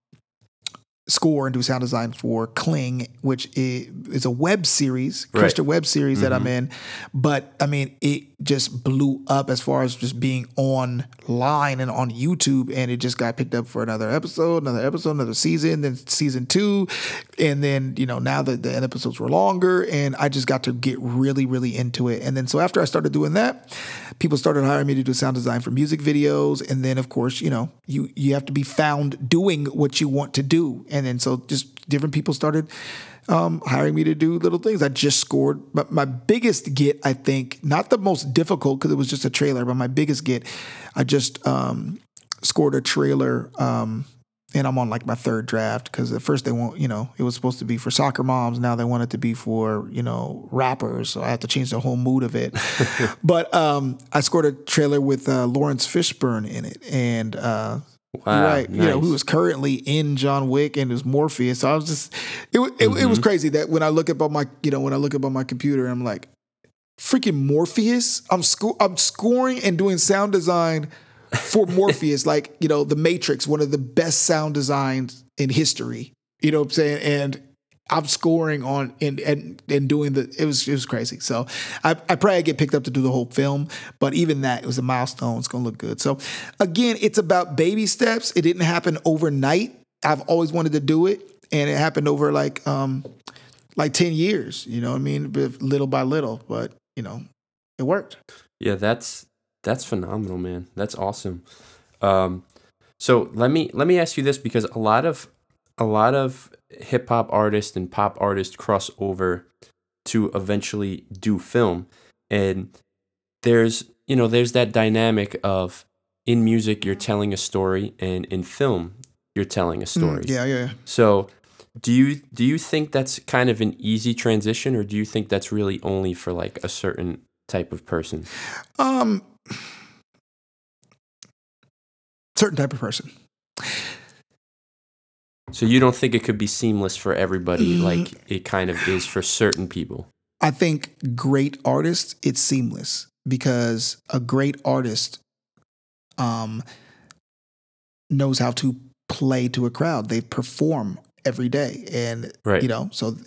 score and do sound design for Kling, which is a web series, Right. Christian web series that I'm mm-hmm. in. But I mean, it just blew up as far as just being online and on YouTube, and it just got picked up for another episode, another episode, another season, then season two, and then you know now that the episodes were longer, and I just got to get really, really into it. And then so after I started doing that, people started hiring me to do sound design for music videos, and then of course you know you you have to be found doing what you want to do, and then so just different people started um, hiring me to do little things. I just scored, but my biggest get, I think, not the most difficult because it was just a trailer, but my biggest get, I just um, scored a trailer. Um, and I'm on like my third draft because at first they want, you know, it was supposed to be for soccer moms. Now they want it to be for, you know, rappers. So I have to change the whole mood of it. but um, I scored a trailer with uh, Laurence Fishburne in it. And uh, Wow, right. You know, nice. who was currently in John Wick and is Morpheus. So I was just, it, it, it was mm-hmm. crazy that when I look up on my, you know, when I look up on my computer, I'm like, freaking Morpheus. I'm sco- I'm scoring and doing sound design for Morpheus, like you know, The Matrix, one of the best sound designs in history. You know what I'm saying? And I'm scoring on and and and doing the it was it was crazy. So I I probably get picked up to do the whole film, but even that it was a milestone. It's gonna look good. So again, it's about baby steps. It didn't happen overnight. I've always wanted to do it, and it happened over like um like ten years. You know what I mean? Little by little, but you know, it worked. Yeah, that's that's phenomenal, man. That's awesome. Um, so let me let me ask you this because a lot of a lot of hip hop artists and pop artists cross over to eventually do film, and there's you know there's that dynamic of in music you're telling a story and in film you're telling a story. Mm, yeah, yeah. So do you do you think that's kind of an easy transition or do you think that's really only for like a certain type of person? Um, certain type of person. So you don't think it could be seamless for everybody Mm. like it kind of is for certain people? I think great artists, it's seamless because a great artist um, knows how to play to a crowd. They perform every day, and Right. you know, so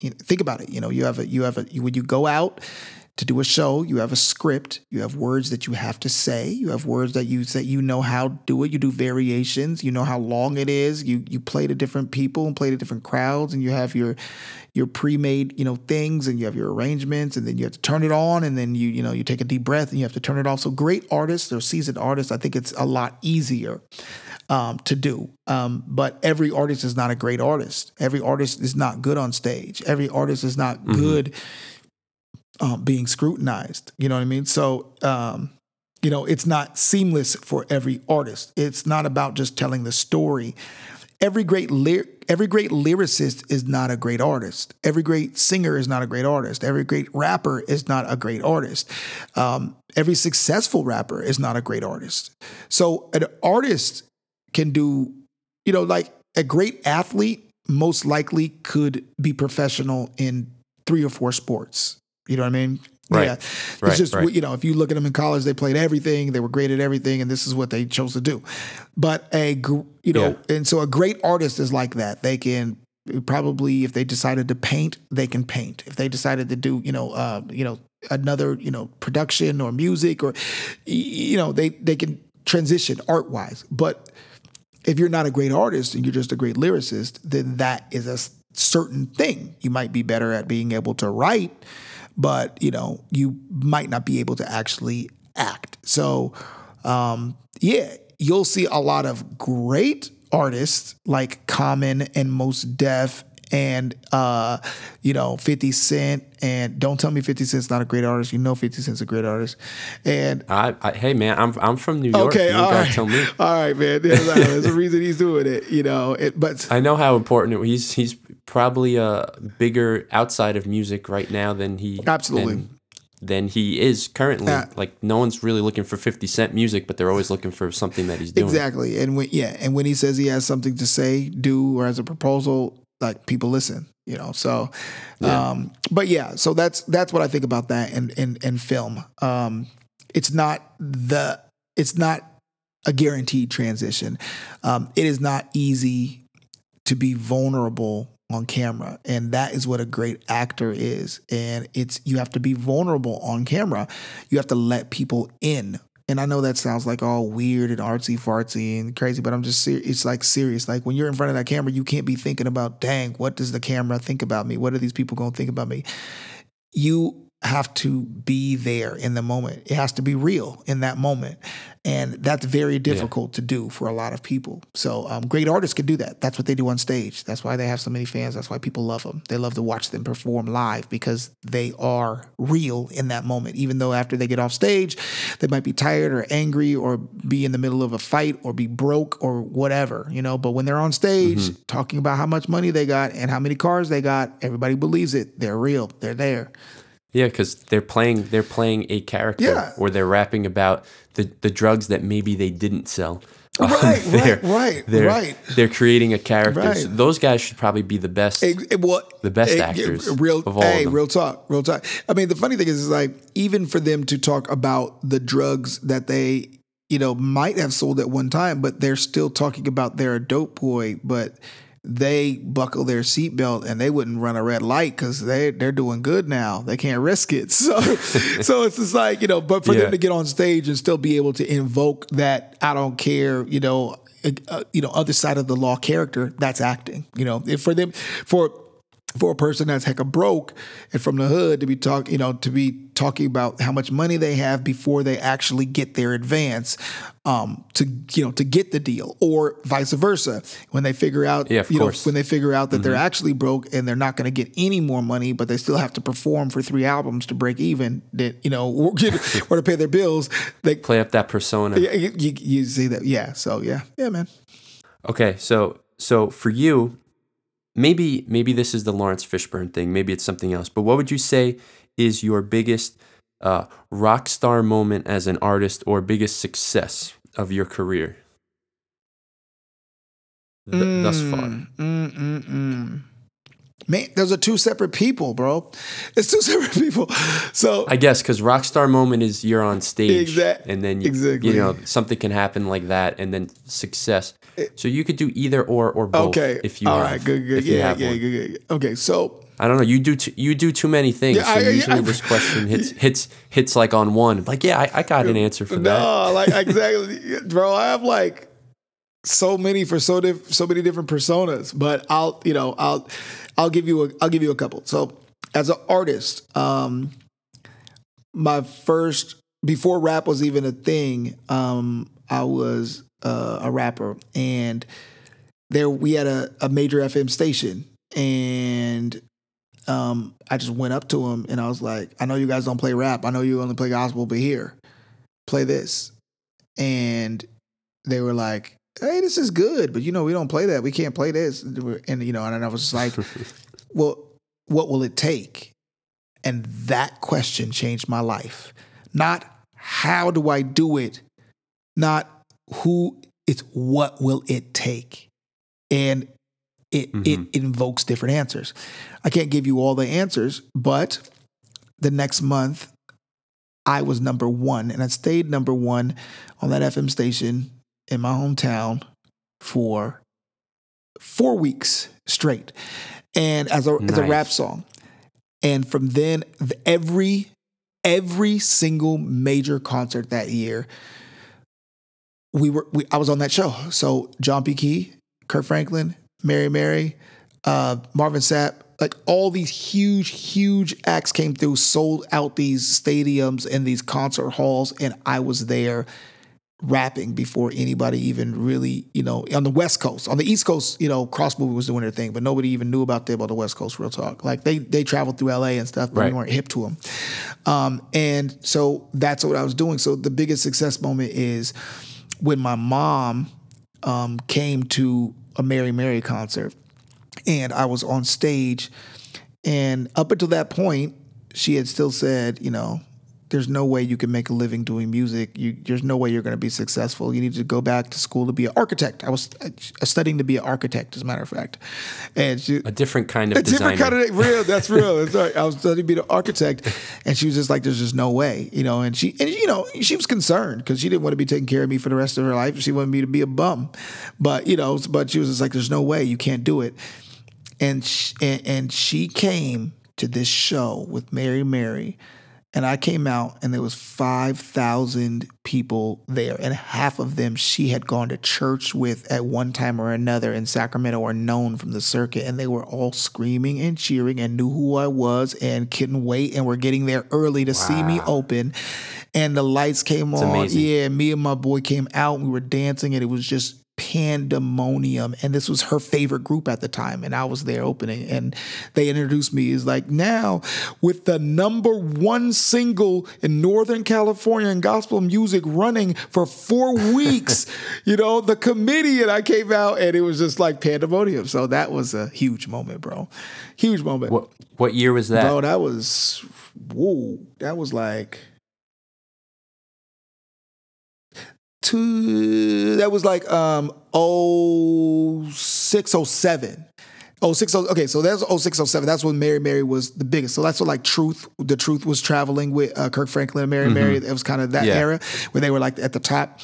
you know, think about it. You know, you have a you have a you, when you go out to do a show, you have a script, you have words that you have to say, you have words that you say you know how to do it. You do variations, you know how long it is. You you play to different people and play to different crowds, and you have your your pre-made you know things and you have your arrangements and then you have to turn it on and then you you know you take a deep breath and you have to turn it off so great artists or seasoned artists i think it's a lot easier um, to do um, but every artist is not a great artist every artist is not good on stage every artist is not good um, being scrutinized you know what i mean so um, you know it's not seamless for every artist it's not about just telling the story every great ly- every great lyricist is not a great artist. Every great singer is not a great artist. Every great rapper is not a great artist. Um, every successful rapper is not a great artist. So an artist can do, you know, like a great athlete most likely could be professional in three or four sports. You know what I mean? Right. Yeah. It's Right, just, right. you know, if you look at them in college, they played everything, they were great at everything, and this is what they chose to do. But a, you know, and so a great artist is like that. They can probably, if they decided to paint, they can paint. If they decided to do, you know, uh, you know, another, you know, production or music or, you know, they they can transition art wise. But if you're not a great artist and you're just a great lyricist, then that is a certain thing. You might be better at being able to write, but you know, you might not be able to actually act. So, um, yeah, you'll see a lot of great artists like Common and Mos Def and uh, you know, 50 Cent and don't tell me 50 Cent's not a great artist. You know 50 Cent's a great artist. And I, I hey man, I'm I'm from New York. Okay, you all right, tell me. all right, man. There's, there's a reason he's doing it, you know. It, but I know how important it, he's he's probably uh bigger outside of music right now than he Absolutely. than, than he is currently. Yeah. like no one's really looking for 50 Cent music, but they're always looking for something that he's doing. exactly, and when yeah, and when he says he has something to say, do, or has a proposal, like people listen, you know. So, Yeah. um, but yeah, so that's that's what I think about that in in, in film. Um, it's not the it's not a guaranteed transition. Um, it is not easy to be vulnerable on camera and that is what a great actor is and it's you have to be vulnerable on camera you have to let people in and I know that sounds like all weird and artsy fartsy and crazy, but I'm just serious. It's like serious. Like when you're in front of that camera, you can't be thinking about, dang, what does the camera think about me? What are these people going to think about me? You have to be there in the moment. It has to be real in that moment. And that's very difficult yeah. to do for a lot of people. So, um, great artists can do that. That's what they do on stage. That's why they have so many fans. That's why people love them. They love to watch them perform live because they are real in that moment. Even though after they get off stage, they might be tired or angry or be in the middle of a fight or be broke or whatever, you know. But when they're on stage mm-hmm. talking about how much money they got and how many cars they got, everybody believes it. They're real. They're there. Yeah, because they're playing they're playing a character, yeah. or they're rapping about the the drugs that maybe they didn't sell. Right, um, right, right, they're, right. They're creating a character. Right. So those guys should probably be the best. It, it, well, the best it, actors. Real, of all hey, real talk, real talk. I mean, the funny thing is, is like even for them to talk about the drugs that they, you know, might have sold at one time, but they're still talking about they're a dope boy, but they buckle their seatbelt and they wouldn't run a red light because they they're doing good now. They can't risk it. So so it's just like you know, but for Yeah. them to get on stage and still be able to invoke that I don't care, you know, uh, you know, other side of the law character, that's acting. You know, if for them for for a person that's hecka broke and from the hood to be talk, you know, to be talking about how much money they have before they actually get their advance, um, to you know, to get the deal, or vice versa. When they figure out, Yeah, you course. know, when they figure out that they're actually broke and they're not going to get any more money, but they still have to perform for three albums to break even, that you know, or, or to pay their bills, they Play up that persona. you, you, you see that, yeah. So yeah, yeah, man. Okay, so so for you, maybe maybe this is the Laurence Fishburne thing. Maybe it's something else. But what would you say is your biggest uh, rock star moment as an artist, or biggest success of your career th- thus far? Mm, mm, mm, mm. Man, those are two separate people, bro. It's two separate people. So I guess because rock star moment is you're on stage, Exact- and then you, exactly. you know something can happen like that, and then success. So you could do either or or both. okay, if you all have, right, good, good, yeah, yeah, good, good. Okay, so I don't know. You do t- you do too many things. Yeah, so I- I- usually I- this question hits hits hits like on one. Like yeah, I, I got an answer for that. no, like exactly, bro. I have like so many for so diff- so many different personas, but I'll you know I'll I'll give you a I'll give you a couple. So as an artist, um, my first before rap was even a thing, um, I was uh, a rapper, and there we had a, a major FM station, and um, I just went up to him and I was like, I know you guys don't play rap. I know you only play gospel, but here, play this. And they were like, Hey, this is good, but you know, we don't play that. We can't play this. And you know, and I was just like, Well, what will it take? And that question changed my life. Not how do I do it? Not who it's what will it take? And it mm-hmm. it invokes different answers. I can't give you all the answers, but the next month I was number one and I stayed number one on that FM station in my hometown for four weeks straight. And as a as a rap song. And from then every every single major concert that year, we were we, I was on that show. So John P. Kee, Kirk Franklin, Mary Mary, uh, Marvin Sapp, like all these huge, huge acts came through, sold out these stadiums and these concert halls, and I was there rapping before anybody even really, you know, on the West Coast. On the East Coast, you know, Cross Movement was doing their thing, but nobody even knew about them on the West Coast, real talk. Like they they traveled through LA and stuff, but Right. we weren't hip to them. Um, and so that's what I was doing. So the biggest success moment is when my mom um, came to a Mary Mary concert and I was on stage. And up until that point, she had still said, you know, there's no way you can make a living doing music. You, there's no way you're going to be successful. You need to go back to school to be an architect. I was uh, studying to be an architect, as a matter of fact. And she, A different kind of a designer. different kind of real. That's real. That's right. I was studying to be an architect, and she was just like, "There's just no way," you know. And she, and you know, she was concerned because she didn't want to be taking care of me for the rest of her life. She wanted me to be a bum, but you know, but she was just like, "There's no way you can't do it." And sh and, and she came to this show with Mary Mary. And I came out and there was 5,000 people there. And half of them she had gone to church with at one time or another in Sacramento or known from the circuit. And they were all screaming and cheering and knew who I was and couldn't wait and were getting there early to see me open. And the lights came on. amazing. Yeah, me and my boy came out. And we were dancing and it was just pandemonium and this was her favorite group at the time and I was there opening and they introduced me. As like now with the number one single in Northern California and gospel music running for 4 weeks you know the committee and I came out and it was just like pandemonium. So that was a huge moment bro. Huge moment. What what year was that? bro that was whoa that was like two that was like um oh six oh seven. Oh, six oh okay, so that's oh six oh seven. That's when Mary Mary was the biggest. So that's what like Truth, the Truth was traveling with uh, Kirk Franklin and Mary Mary. It was kind of that Yeah. era where they were like at the top.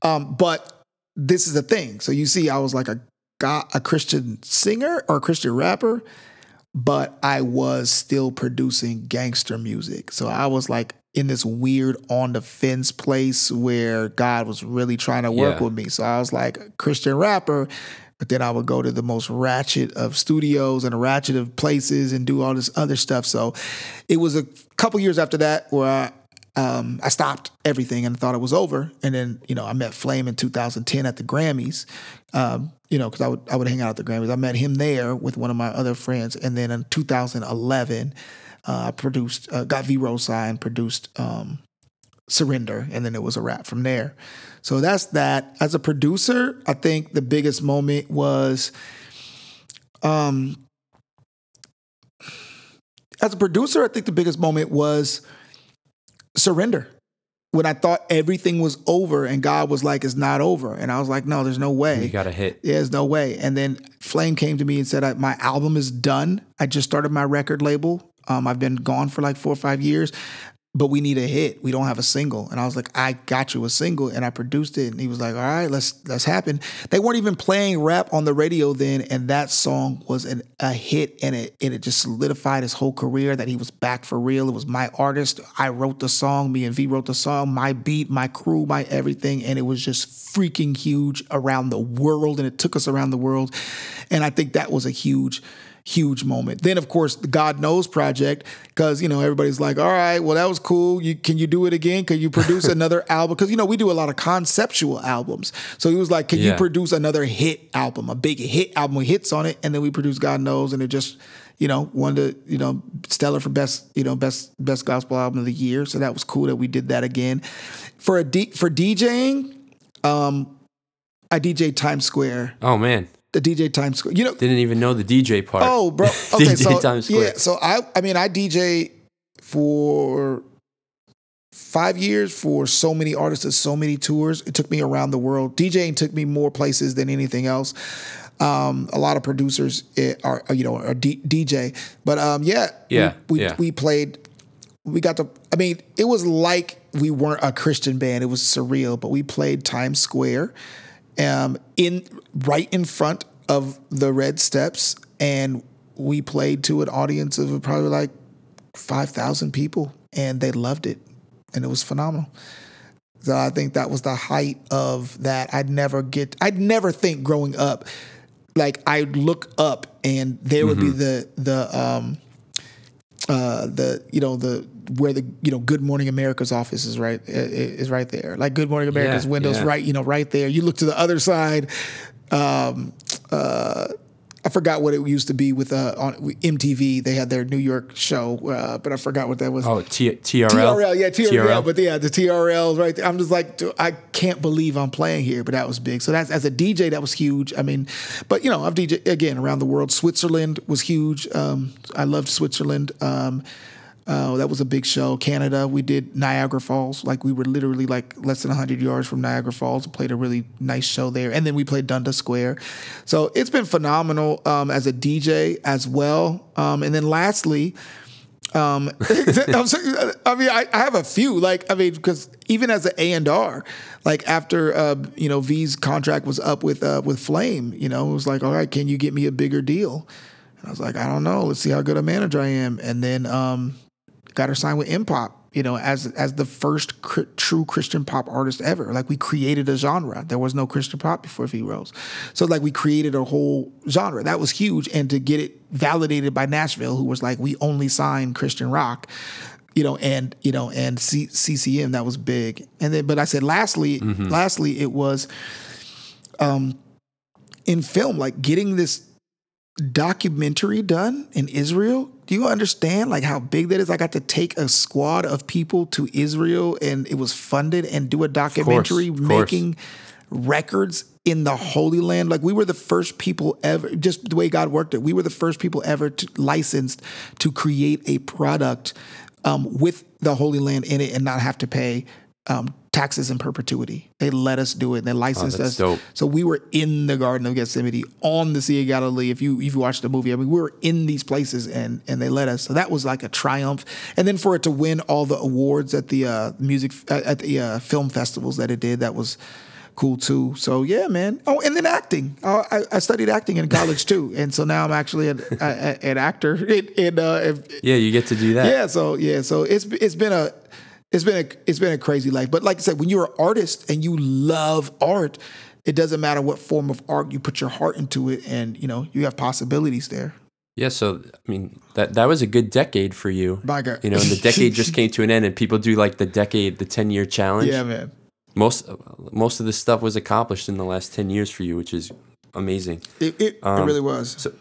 Um, but this is the thing. So you see, I was like a got a Christian singer or a Christian rapper, but I was still producing gangster music. So I was like in this weird on the fence place where God was really trying to work Yeah. with me. So I was like a Christian rapper, but then I would go to the most ratchet of studios and a ratchet of places and do all this other stuff. So it was a couple years after that where I um, I stopped everything and thought it was over. And then, you know, I met Flame in 2010 at the Grammys. Um, you know, because I would I would hang out at the Grammys. I met him there with one of my other friends, and then in 2011, uh, I produced, uh, got V Rose signed, produced um, Surrender, and then it was a wrap from there. So that's that. As a producer, I think the biggest moment was, um, as a producer, I think the biggest moment was surrender. When I thought everything was over and God was like, it's not over. And I was like, no, there's no way. You got a hit. There's no way. And then Flame came to me and said, I, My album is done. I just started my record label. Um, I've been gone for like four or five years, but we need a hit. We don't have a single. And I was like, I got you a single. And I produced it. And he was like, All right, let's let's happen. They weren't even playing rap on the radio then. And that song was an, a hit. And it, and it just solidified his whole career that he was back for real. It was my artist. I wrote the song. Me and V wrote the song. My beat, my crew, my everything. And it was just freaking huge around the world. And it took us around the world. And I think that was a huge, huge moment. Then, of course, the God Knows project, because, you know, everybody's like, all right, well, that was cool. You, can you do it again? Can you produce another album? Because, you know, we do a lot of conceptual albums. So he was like, can you produce another hit album, a big hit album with hits on it? And then we produce God Knows, and it just, you know, won the, you know, stellar for best, you know, best best gospel album of the year. So that was cool that we did that again. For a D, for DJing, um, I DJ Times Square. Oh man, The DJ Times Square. You know, didn't even know the DJ part. Oh, bro. Okay, DJ so Times Square. yeah, so I I mean I DJ for five years for so many artists and so many tours. It took me around the world. DJing took me more places than anything else. Um, a lot of producers eh, are are, you know are D- DJ, but um, yeah, Yeah, we, we, yeah. we played. We got to. I mean, it was like we weren't a Christian band. It was surreal, but we played Times Square, um, in right in front of the red steps, and we played to an audience of probably like five thousand people, and they loved it, and it was phenomenal. So I think that was the height of that. I'd never get. I'd never think growing up, like I'd look up and there would be the the um uh the you know the where the you know Good Morning America's office is right is right there. Like Good Morning America's Yeah, windows yeah. right you know right there. You look to the other side. Um, uh, I forgot what it used to be with uh, on MTV. They had their New York show, uh, but I forgot what that was. Oh, T- TRL. TRL, yeah, TRL, but yeah, the TRLs right there. I'm just like, dude, I can't believe I'm playing here, but that was big. So that's as a DJ, that was huge. I mean, but you know, I've DJ again around the world. Switzerland was huge. Um, I loved Switzerland. Um, Uh, that was a big show. Canada, we did Niagara Falls. Like we were literally like less than 100 yards from Niagara Falls. Played a really nice show there, and then we played Dundas Square. So it's been phenomenal um, as a DJ as well. Um, and then lastly, um, I mean, I, I, have a few. Like, I mean, because even as an A and R, like after uh, you know V's contract was up with uh, with Flame, you know, it was like, all right, can you get me a bigger deal? And I was like, I don't know. Let's see how good a manager I am. And then um, got her signed with Inpop, you know, as as the first cr- true Christian pop artist ever. Like we created a genre. There was no Christian pop before V Rose, so like we created a whole genre that was huge. And to get it validated by Nashville, who was like, we only sign Christian rock. You know, and you know, and C- CCM that was big, and then, but I said, lastly, mm-hmm. lastly, it was, um, in film, like getting this documentary done in Israel. Do you understand like how big that is? I got to take a squad of people to Israel and it was funded and do a documentary of course, of making records in the Holy Land. Like we were the first people ever, just the way God worked it, we were the first people ever to, licensed to create a product um, with the Holy Land in it and not have to pay um, taxes in perpetuity. They let us do it. And they licensed oh, us. Dope. So we were in the Garden of Gethsemane on the Sea of Galilee. If you if you watch the movie, I mean, we were in these places and and they let us. So that was like a triumph. And then for it to win all the awards at the uh, music at the uh, film festivals that it did, that was cool too. So yeah, man. Oh, and then acting. Oh, I, I, studied acting in college too, and so now I'm actually an, an actor. In, in, uh, yeah, you get to do that. Yeah. So yeah. So it's it's been a it's been a it's been a crazy life. But like I said, when you're an artist and you love art, it doesn't matter what form of art you put your heart into it, and you know you have possibilities there. Yeah, so I mean that that was a good decade for you. My God, you know, and the decade just came to an end, and people do like the decade, the ten year challenge. Yeah, man. Most most of this stuff was accomplished in the last ten years for you, which is amazing. It it, um, it really was. So,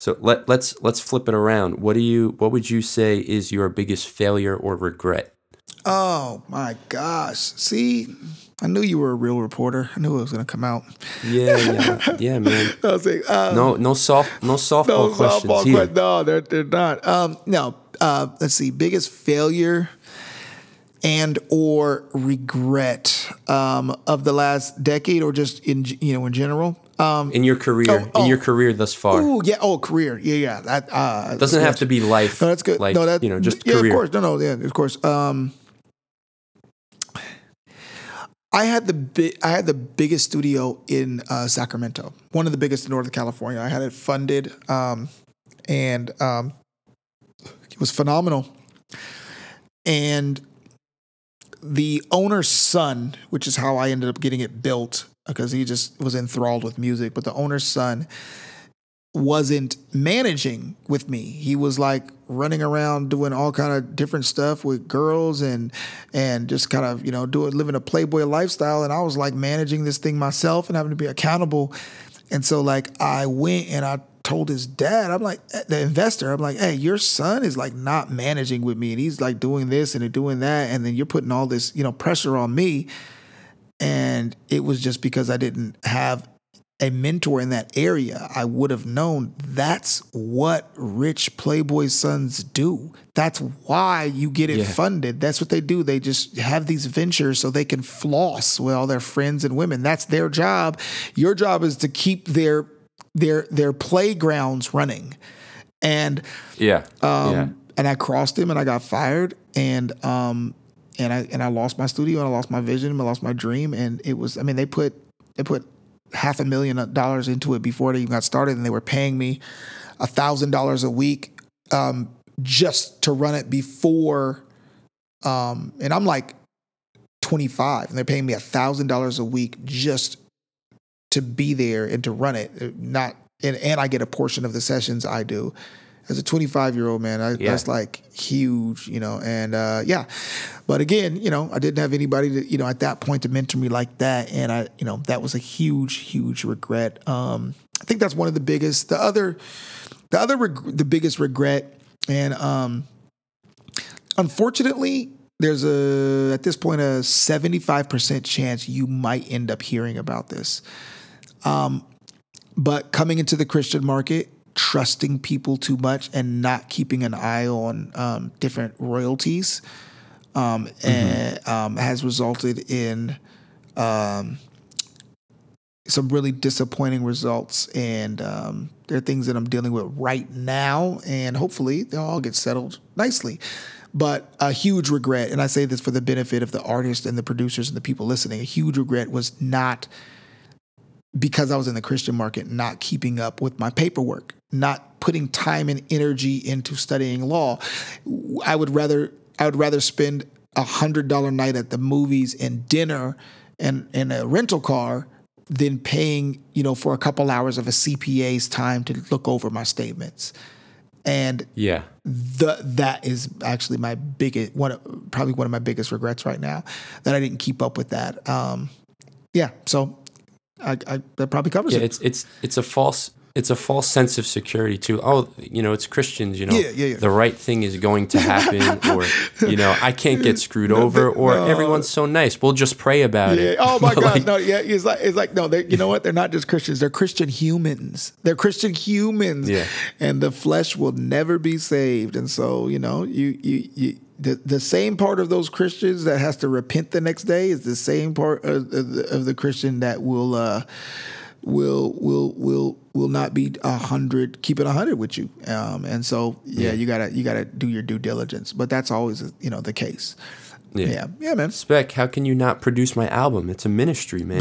so let let's let's flip it around. What do you what would you say is your biggest failure or regret? Oh my gosh. See, I knew you were a real reporter. I knew it was going to come out. Yeah, yeah, yeah, man. I was like, um, no, no soft, no softball no questions softball here. no, they're they're not. Um, no. Uh, let's see. Biggest failure and or regret um, of the last decade, or just in you know in general. Um, in your career, oh, oh, in your career thus far. Oh yeah, oh career, yeah, yeah. That uh, doesn't have to be life. No, that's good. Like, no, that you know, just yeah, career. of course. No, no, yeah, of course. Um, I had the bi- I had the biggest studio in uh, Sacramento, one of the biggest in Northern California. I had it funded, um, and um, it was phenomenal. And the owner's son, which is how I ended up getting it built, because he just was enthralled with music. But the owner's son wasn't managing with me. He was like running around doing all kind of different stuff with girls and and just kind of, you know, doing living a playboy lifestyle and I was like managing this thing myself and having to be accountable. And so like I went and I told his dad, I'm like eh, the investor, I'm like, "Hey, your son is like not managing with me and he's like doing this and doing that and then you're putting all this, you know, pressure on me." And it was just because I didn't have a mentor in that area, I would have known that's what rich Playboy sons do. That's why you get it yeah. funded. That's what they do. They just have these ventures so they can floss with all their friends and women. That's their job. Your job is to keep their their their playgrounds running. And yeah, um, yeah. and I crossed him and I got fired and um and I and I lost my studio and I lost my vision, and I lost my dream and it was I mean they put they put half a million dollars into it before they even got started, and they were paying me a thousand dollars a week um, just to run it before. Um, and I'm like 25, and they're paying me a thousand dollars a week just to be there and to run it. Not and, and I get a portion of the sessions I do as a 25 year old man, I, yeah. that's like huge, you know. And uh, yeah, but again, you know, I didn't have anybody to, you know, at that point to mentor me like that, and I, you know, that was a huge, huge regret. Um, I think that's one of the biggest. The other, the other, reg- the biggest regret, and um, unfortunately, there's a at this point a 75% chance you might end up hearing about this. Um, but coming into the Christian market trusting people too much and not keeping an eye on um, different royalties um, and um, has resulted in um, some really disappointing results. And um, there are things that I'm dealing with right now, and hopefully they'll all get settled nicely. But a huge regret, and I say this for the benefit of the artists and the producers and the people listening, a huge regret was not because I was in the Christian market, not keeping up with my paperwork, not putting time and energy into studying law. I would rather I would rather spend a hundred dollar night at the movies and dinner and and a rental car than paying you know for a couple hours of a CPA's time to look over my statements. And Yeah. the that is actually my biggest one probably one of my biggest regrets right now that I didn't keep up with that. Um, yeah, so I, I that probably covers Yeah, it. it's it's it's a false it's a false sense of security too. Oh, you know, it's Christians. You know, Yeah, yeah, yeah. the right thing is going to happen, or you know, I can't get screwed over, or everyone's so nice. We'll just pray about Yeah. it. Oh my But, gosh. like, no. Yeah. It's like it's like no. They, you know what? They're not just Christians. They're Christian humans. They're Christian humans. Yeah. And the flesh will never be saved. And so you know you you you. The, the same part of those Christians that has to repent the next day is the same part of, of, the, of the Christian that will uh, will will will will not be a hundred keep it a hundred with you. Um, and so yeah, Yeah. you gotta you gotta do your due diligence. But that's always you know the case Yeah. yeah yeah man Spec, how can you not produce my album? It's a ministry, man.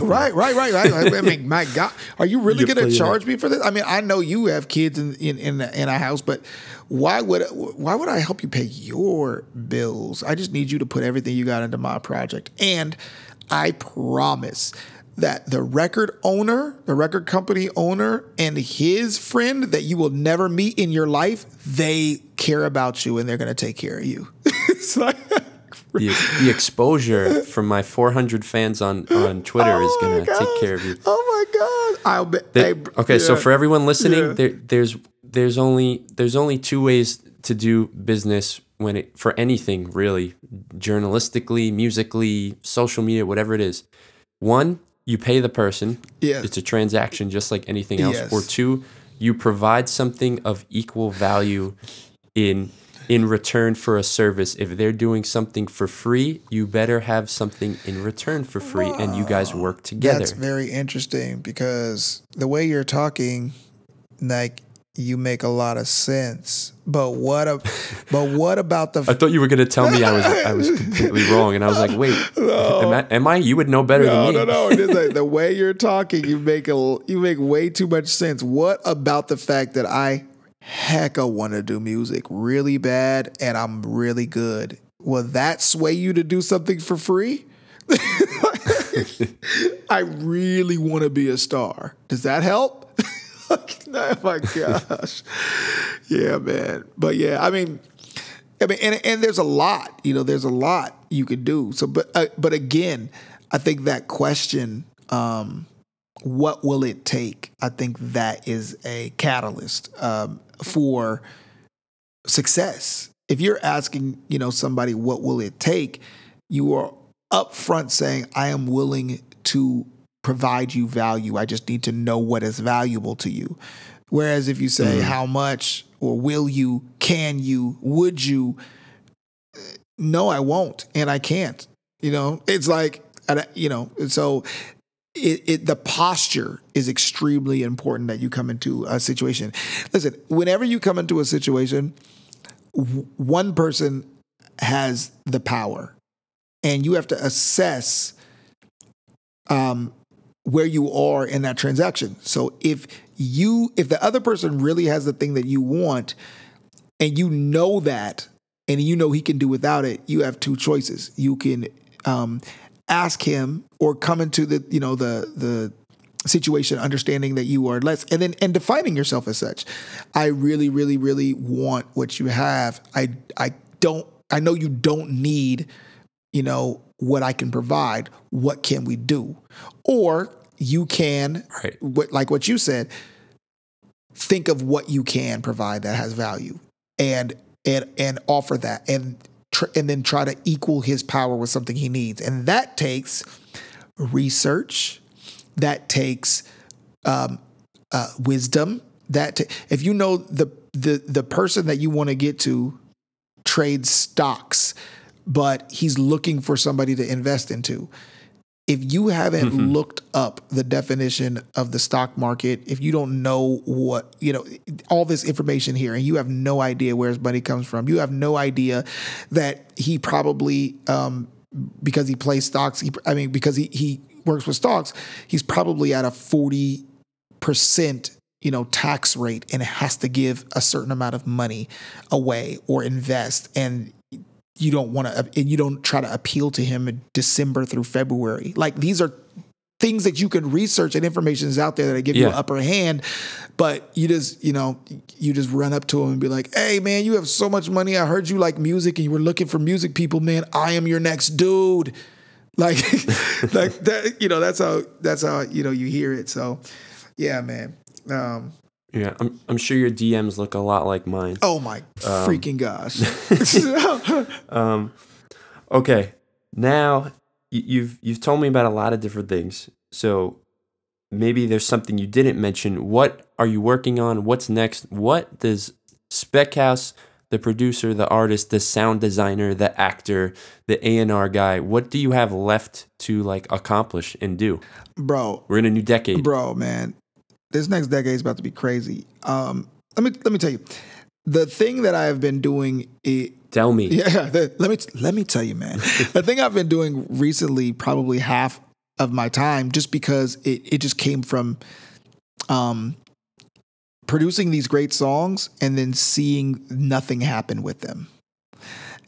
Right, right, right, right, right. I mean, my God, are you really going to charge me for this? I mean, I know you have kids in in in, in a house, but why would why would I help you pay your bills? I just need you to put everything you got into my project, and I promise that the record owner, the record company owner, and his friend that you will never meet in your life, they care about you and they're going to take care of you. it's like. The, the exposure from my 400 fans on on Twitter is Oh my gonna take care of you. Oh my god! I'll. There- okay, so for everyone listening, Yeah. there, there's there's only there's only two ways to do business when it for anything really, journalistically, musically, social media, whatever it is. One, you pay the person. Yeah. It's a transaction just like anything else. Yes. Or two, you provide something of equal value in in return for a service. If they're doing something for free, you better have something in return for free and you guys work together. That's very interesting because the way you're talking, like you make a lot of sense. But what a, but what about the I thought you were gonna tell me I was I was completely wrong, and I was like, wait, am, I, am I? You would know better no, than me. no, no. It's like the way you're talking, you make a you make way too much sense. What about the fact that I hecka want to do music really bad and I'm really good? Will that sway you to do something for free? I really want to be a star. Does that help? oh my gosh. Yeah, man. But yeah, I mean, I mean, and and there's a lot, you know, there's a lot you could do. So, but uh, but again, I think that question, um, what will it take? I think that is a catalyst um, for success. If you're asking, you know, somebody what will it take, you are upfront saying, I am willing to provide you value. I just need to know what is valuable to you. Whereas if you say how much or will you, can you, would you, no, I won't, and I can't. You know, it's like, you know, so it, it the posture is extremely important that you come into a situation. Listen, whenever you come into a situation, w- one person has the power, and you have to assess um, where you are in that transaction. So if you if the other person really has the thing that you want and you know that and you know he can do without it, you have two choices. You can um, ask him or come into the you know the the situation understanding that you are less and then and defining yourself as such. I really really really want what you have. I I don't I know you don't need you know what I can provide. What can we do? Or you can Right. what like what you said think of what you can provide that has value and and and offer that and tr- and then try to equal his power with something he needs and that takes research that takes um, uh, wisdom that t- if you know the the the person that you want to get to trades stocks, but he's looking for somebody to invest into. If you haven't looked up the definition of the stock market, if you don't know what, you know, all this information here, and you have no idea where his money comes from, you have no idea that he probably, um, because he plays stocks, he, I mean, because he, he works with stocks, he's probably at a 40 percent you know tax rate and has to give a certain amount of money away or invest. And you don't want to and you don't try to appeal to him in December through February. Like these are things that you can research and information is out there that I give you an upper hand but you just you know you just run up to him and be like hey man you have so much money. I heard you like music and you were looking for music people man. I am your next dude. Like like that you know that's how that's how you know you hear it. So yeah man. Um Yeah, I'm, I'm sure your DMs look a lot like mine. oh my freaking gosh um, Okay, now you've you've told me about a lot of different things. So maybe there's something you didn't mention. What are you working on? What's next? What does Spechouse, the producer, the artist, the sound designer, the actor, the A&R guy, what do you have left to like accomplish and do? bro We're in a new decade. bro man this next decade is about to be crazy. Um let me let me tell you the thing that i have been doing i Tell me. yeah the, let me let me tell you man. The thing i've been doing recently probably half of my time just because it, it just came from um producing these great songs and then seeing nothing happen with them.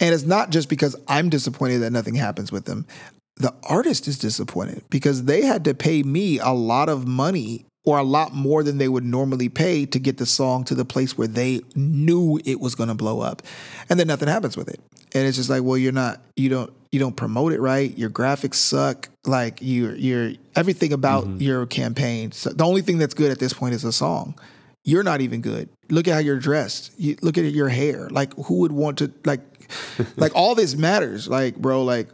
And it's not just because i'm disappointed that nothing happens with them. The artist is disappointed because they had to pay me a lot of money or a lot more than they would normally pay to get the song to the place where they knew it was going to blow up. And then nothing happens with it. And it's just like well you're not you don't you don't promote it right. Your graphics suck. Like you're you're everything about mm-hmm. your campaign so the only thing that's good at this point is a song. You're not even good. Look at how you're dressed. You, look at your hair. Like who would want to like like all this matters. Like bro like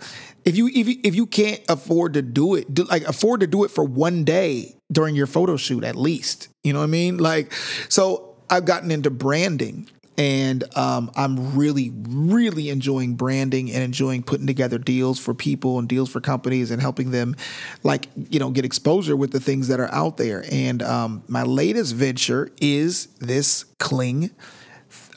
if you if you, if you can't afford to do it do, like afford to do it for one day during your photo shoot at least you know what i mean? Like so i've gotten into branding and um, i'm really really enjoying branding and enjoying putting together deals for people and deals for companies and helping them like you know get exposure with the things that are out there. And um, my latest venture is this cling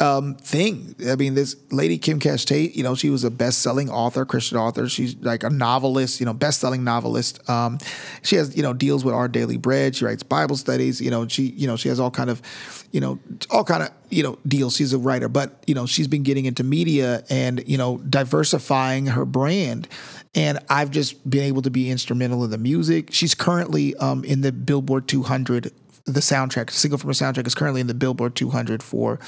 um, thing. I mean, this lady Kim Cash Tate, you know, she was a best-selling author, Christian author. She's like a novelist, you know, best-selling novelist. Um, she has, you know, deals with Our Daily Bread. She writes Bible studies. You know, she, you know, she has all kind of, you know, all kind of, you know, deals. She's a writer, but you know, she's been getting into media and you know, diversifying her brand. And I've just been able to be instrumental in the music. She's currently um, in the Billboard 200 the soundtrack, single from her soundtrack, is currently in the Billboard 200 for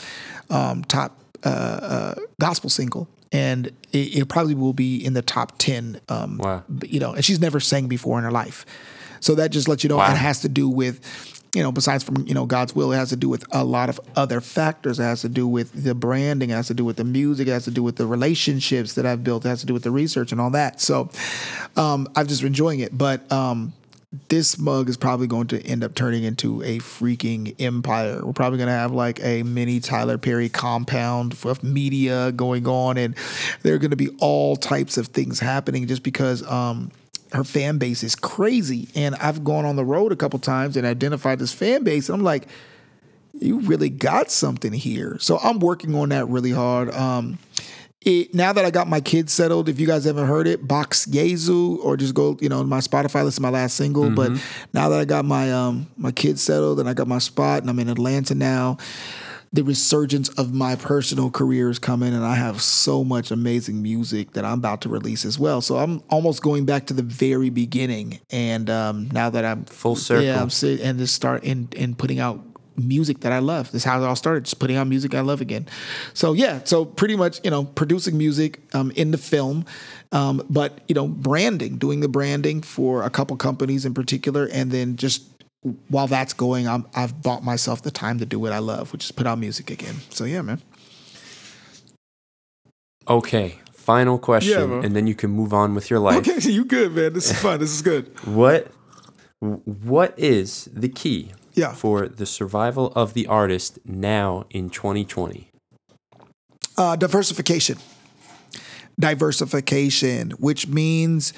um, top uh, uh, gospel single, and it, it probably will be in the top 10. Um, Wow. You know, and she's never sang before in her life, so that just lets you know Wow. it has to do with. You know, besides from you know God's will, it has to do with a lot of other factors. It has to do with the branding. It has to do with the music. It has to do with the relationships that I've built. It has to do with the research and all that. So, um, I've just been enjoying it. But um, this mug is probably going to end up turning into a freaking empire. We're probably going to have like a mini Tyler Perry compound of media going on, and there are going to be all types of things happening just because um, her fan base is crazy. And I've gone on the road a couple times and identified this fan base. I'm like, you really got something here. So I'm working on that really hard. Um, it, now that I got my kids settled, if you guys haven't heard it, Box Yezu, or just go, you know, my Spotify, listen to my last single. But now that I got my um my kids settled and I got my spot and I'm in Atlanta now, the resurgence of my personal career is coming and I have so much amazing music that I'm about to release as well. So I'm almost going back to the very beginning. And um, now that I'm Full circle. yeah, I'm sitting and just start in and putting out music that I love. That's how it all started, just putting out music I love again. So yeah, so pretty much, you know, producing music um, in the film, um, but you know, branding, doing the branding for a couple companies in particular, and then just while that's going, I'm, I've bought myself the time to do what I love, which is put out music again. So yeah, man. Okay, final question, Yeah, and then you can move on with your life. Okay, you good, man. This is fun. This is good. What what is the key Yeah. for the survival of the artist now in 2020? Uh, diversification. Diversification, which means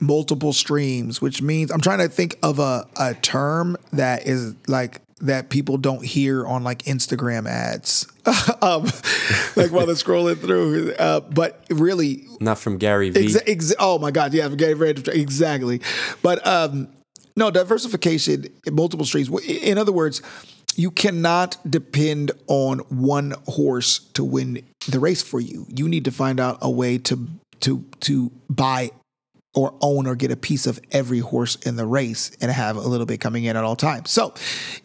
multiple streams, which means I'm trying to think of a, a term that is like that people don't hear on like Instagram ads, um, like while they're scrolling through. Uh, but really, Not from Gary Vee. Exa- exa- oh my God, yeah, very, very exactly. But um, no diversification, multiple streams. In other words, you cannot depend on one horse to win the race for you. You need to find out a way to to to buy or own or get a piece of every horse in the race and have a little bit coming in at all times. So,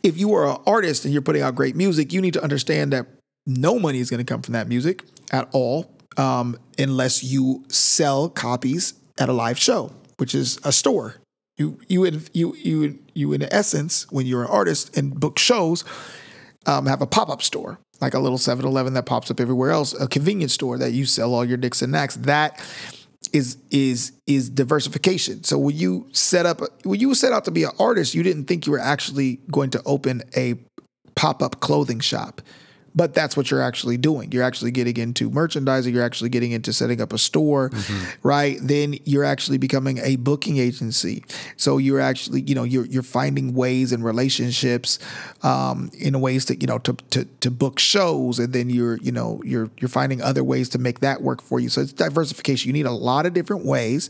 if you are an artist and you're putting out great music, you need to understand that no money is going to come from that music at all um, unless you sell copies at a live show, which is a store. You you in, you you you in essence when you're an artist and book shows um, have a pop up store like a little 7-Eleven that pops up everywhere else, a convenience store that you sell all your Nicks and Knacks. That is is is diversification. So when you set up when you set out to be an artist, you didn't think you were actually going to open a pop up clothing shop. But that's what you're actually doing. You're actually getting into merchandising. You're actually getting into setting up a store, right? Then you're actually becoming a booking agency. So you're actually, you know, you're you're finding ways and relationships um, in ways that, you know, to, to to book shows, and then you're, you know, you're you're finding other ways to make that work for you. So it's diversification. You need a lot of different ways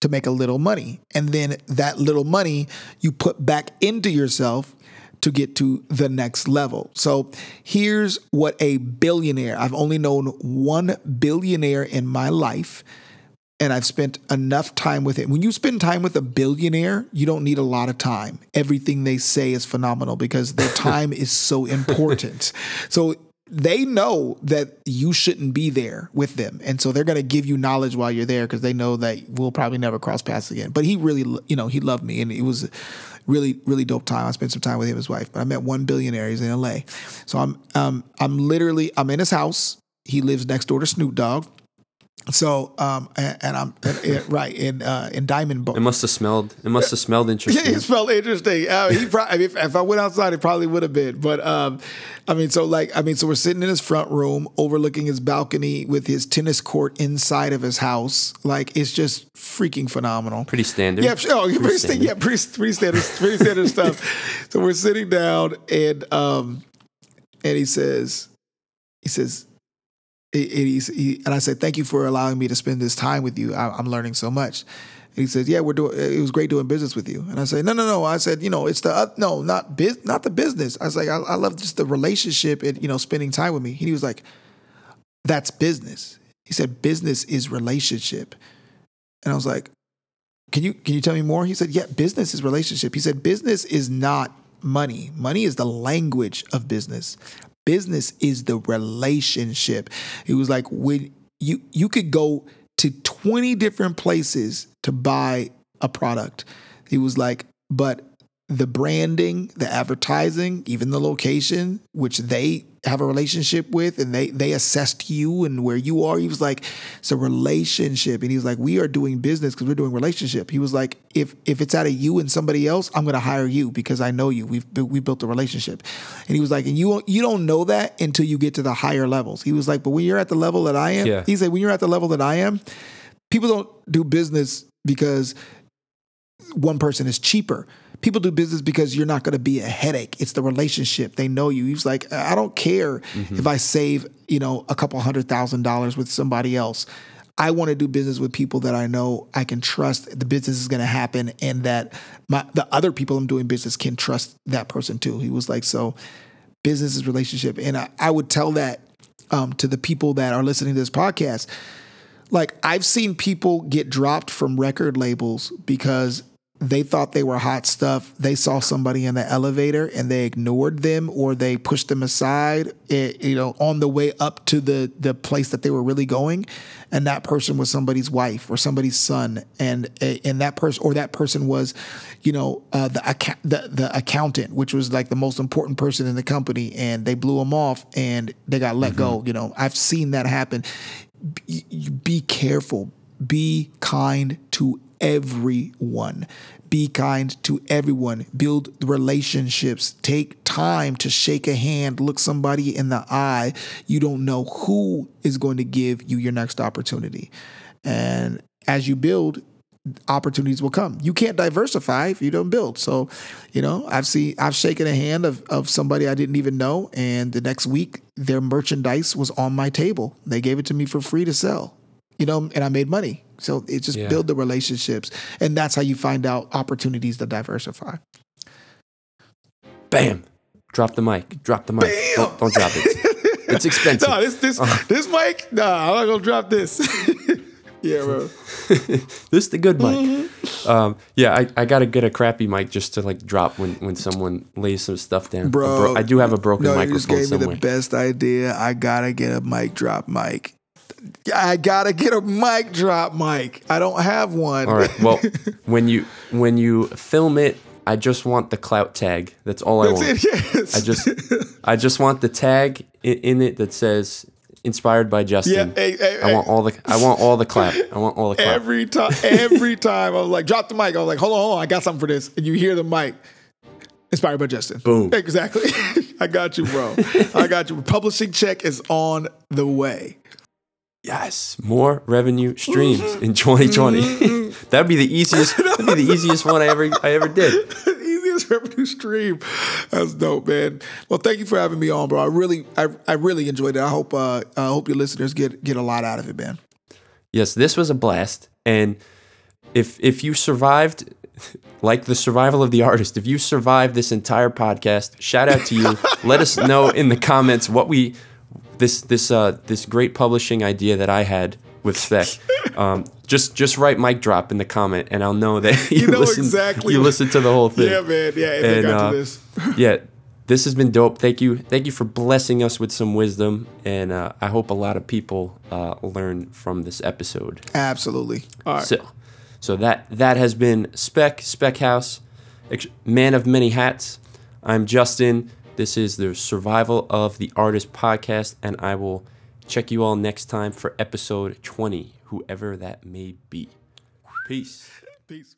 to make a little money. And then that little money you put back into yourself to get to the next level. So here's what a billionaire, I've only known one billionaire in my life. And I've spent enough time with it. When you spend time with a billionaire, you don't need a lot of time. Everything they say is phenomenal because their time is so important. So they know that you shouldn't be there with them and so they're going to give you knowledge while you're there because they know that we'll probably never cross paths again but he really you know he loved me and it was really really dope time. I spent some time with him and his wife but i met one billionaire. He's in la so i'm um, i'm literally i'm in his house. He lives next door to snoop dogg so um and, and i'm and- and- right in uh in diamond Bar. It must have smelled. It must have smelled interesting. Yeah, it smelled interesting. Uh, he probably, I mean, if, if I went outside, it probably would have been. But um, I mean, so like, I mean, so we're sitting in his front room, overlooking his balcony with his tennis court inside of his house. Like, it's just freaking phenomenal. Pretty standard. Yeah, oh, pretty, Pretty sta- yeah, pretty, pretty standard, pretty standard stuff. So we're sitting down, and um, and he says, he says, and, he's, he, and I said, thank you for allowing me to spend this time with you. I, I'm learning so much. And he says, yeah, we're doing. It was great doing business with you. And I said, no, no, no. I said, you know, it's the uh, no, not biz, not the business. I was like, I, I love just the relationship and you know, spending time with me. And He was like, that's business. He said, business is relationship. And I was like, can you can you tell me more? He said, yeah, business is relationship. He said, business is not money. Money is the language of business. Business is the relationship. It was like, when you you could go to 20 different places to buy a product. It was like, but the branding, the advertising, even the location, which they have a relationship with and they they assessed you and where you are. He was like, it's a relationship. And he was like, we are doing business because we're doing relationship. He was like, if if it's out of you and somebody else, I'm gonna hire you because I know you. We've built we built a relationship. And he was like, and you you don't know that until you get to the higher levels. He was like, but when you're at the level that I am, Yeah. he said, when you're at the level that I am, people don't do business because one person is cheaper. People do business because you're not going to be a headache. It's the relationship. They know you. He was like, I don't care if I save, you know, a couple hundred thousand dollars with somebody else. I want to do business with people that I know I can trust. The business is going to happen, and that my the other people I'm doing business can trust that person too. He was like, so business is relationship, and I, I would tell that um, to the people that are listening to this podcast like I've seen people get dropped from record labels because they thought they were hot stuff. They saw somebody in the elevator and they ignored them or they pushed them aside, eh, you know, on the way up to the the place that they were really going, and that person was somebody's wife or somebody's son, and eh, and that person or that person was, you know, uh, the, account, the the accountant, which was like the most important person in the company, and they blew him off and they got let go. You know, I've seen that happen. Be, be careful. Be kind to everyone Be kind to everyone. Build relationships. Take time to shake a hand, look somebody in the eye. You don't know who is going to give you your next opportunity. And as you build, opportunities will come. You can't diversify if you don't build. So, you know, I've seen I've shaken a hand of of somebody I didn't even know and the next week their merchandise was on my table. They gave it to me for free to sell. You know, and I made money. So it just Yeah. build the relationships and that's how you find out opportunities to diversify. Bam. Drop the mic. Drop the mic. Don't, don't drop it. It's expensive. No, this this Uh-huh. this mic, nah, I'm not gonna drop this. yeah, bro. this is the good mic. Mm-hmm. Um, yeah, I, I gotta get a crappy mic just to like drop when, when someone lays some stuff down. A Bro, I do have a broken No, you just gave me the best idea. I gotta get a mic drop mic. I gotta get a mic drop mic. I don't have one. All right. Well, when you when you film it, I just want the clout tag. That's all I That's want. it. Yes. I just I just want the tag in, in it that says inspired by Justin. Yeah, hey, hey, I want all the I want all the clout. I want all the clout. every time. Every time I was like, drop the mic. I was like, hold on, hold on. I got something for this. And you hear the mic. Inspired by Justin. Boom. Exactly. I got you, bro. I got you. Publishing check is on the way. Yes, more revenue streams Mm-hmm. in 2020. that'd be the easiest. That'd be the easiest one I ever I ever did. Easiest revenue stream. That's dope, man. Well, thank you for having me on, bro. I really, I, I really enjoyed it. I hope, uh, I hope your listeners get get a lot out of it, man. Yes, this was a blast. And if if you survived like the survival of the artist, if you survived this entire podcast, shout out to you. Let us know in the comments what we this this uh this great publishing idea that I had with Spec. Um, just just write mic drop in the comment and I'll know that you, know listen exactly you what- listen to the whole thing. Yeah, man. Yeah, if And, got uh, to this. yeah, this has been dope. Thank you, thank you for blessing us with some wisdom, and uh, I hope a lot of people uh, learn from this episode. Absolutely. All right. So, so that that has been Spec Spechouse, man of many hats. I'm Justin. This is the Survival of the Artist podcast, and I will check you all next time for episode 20, whoever that may be. Peace. Peace.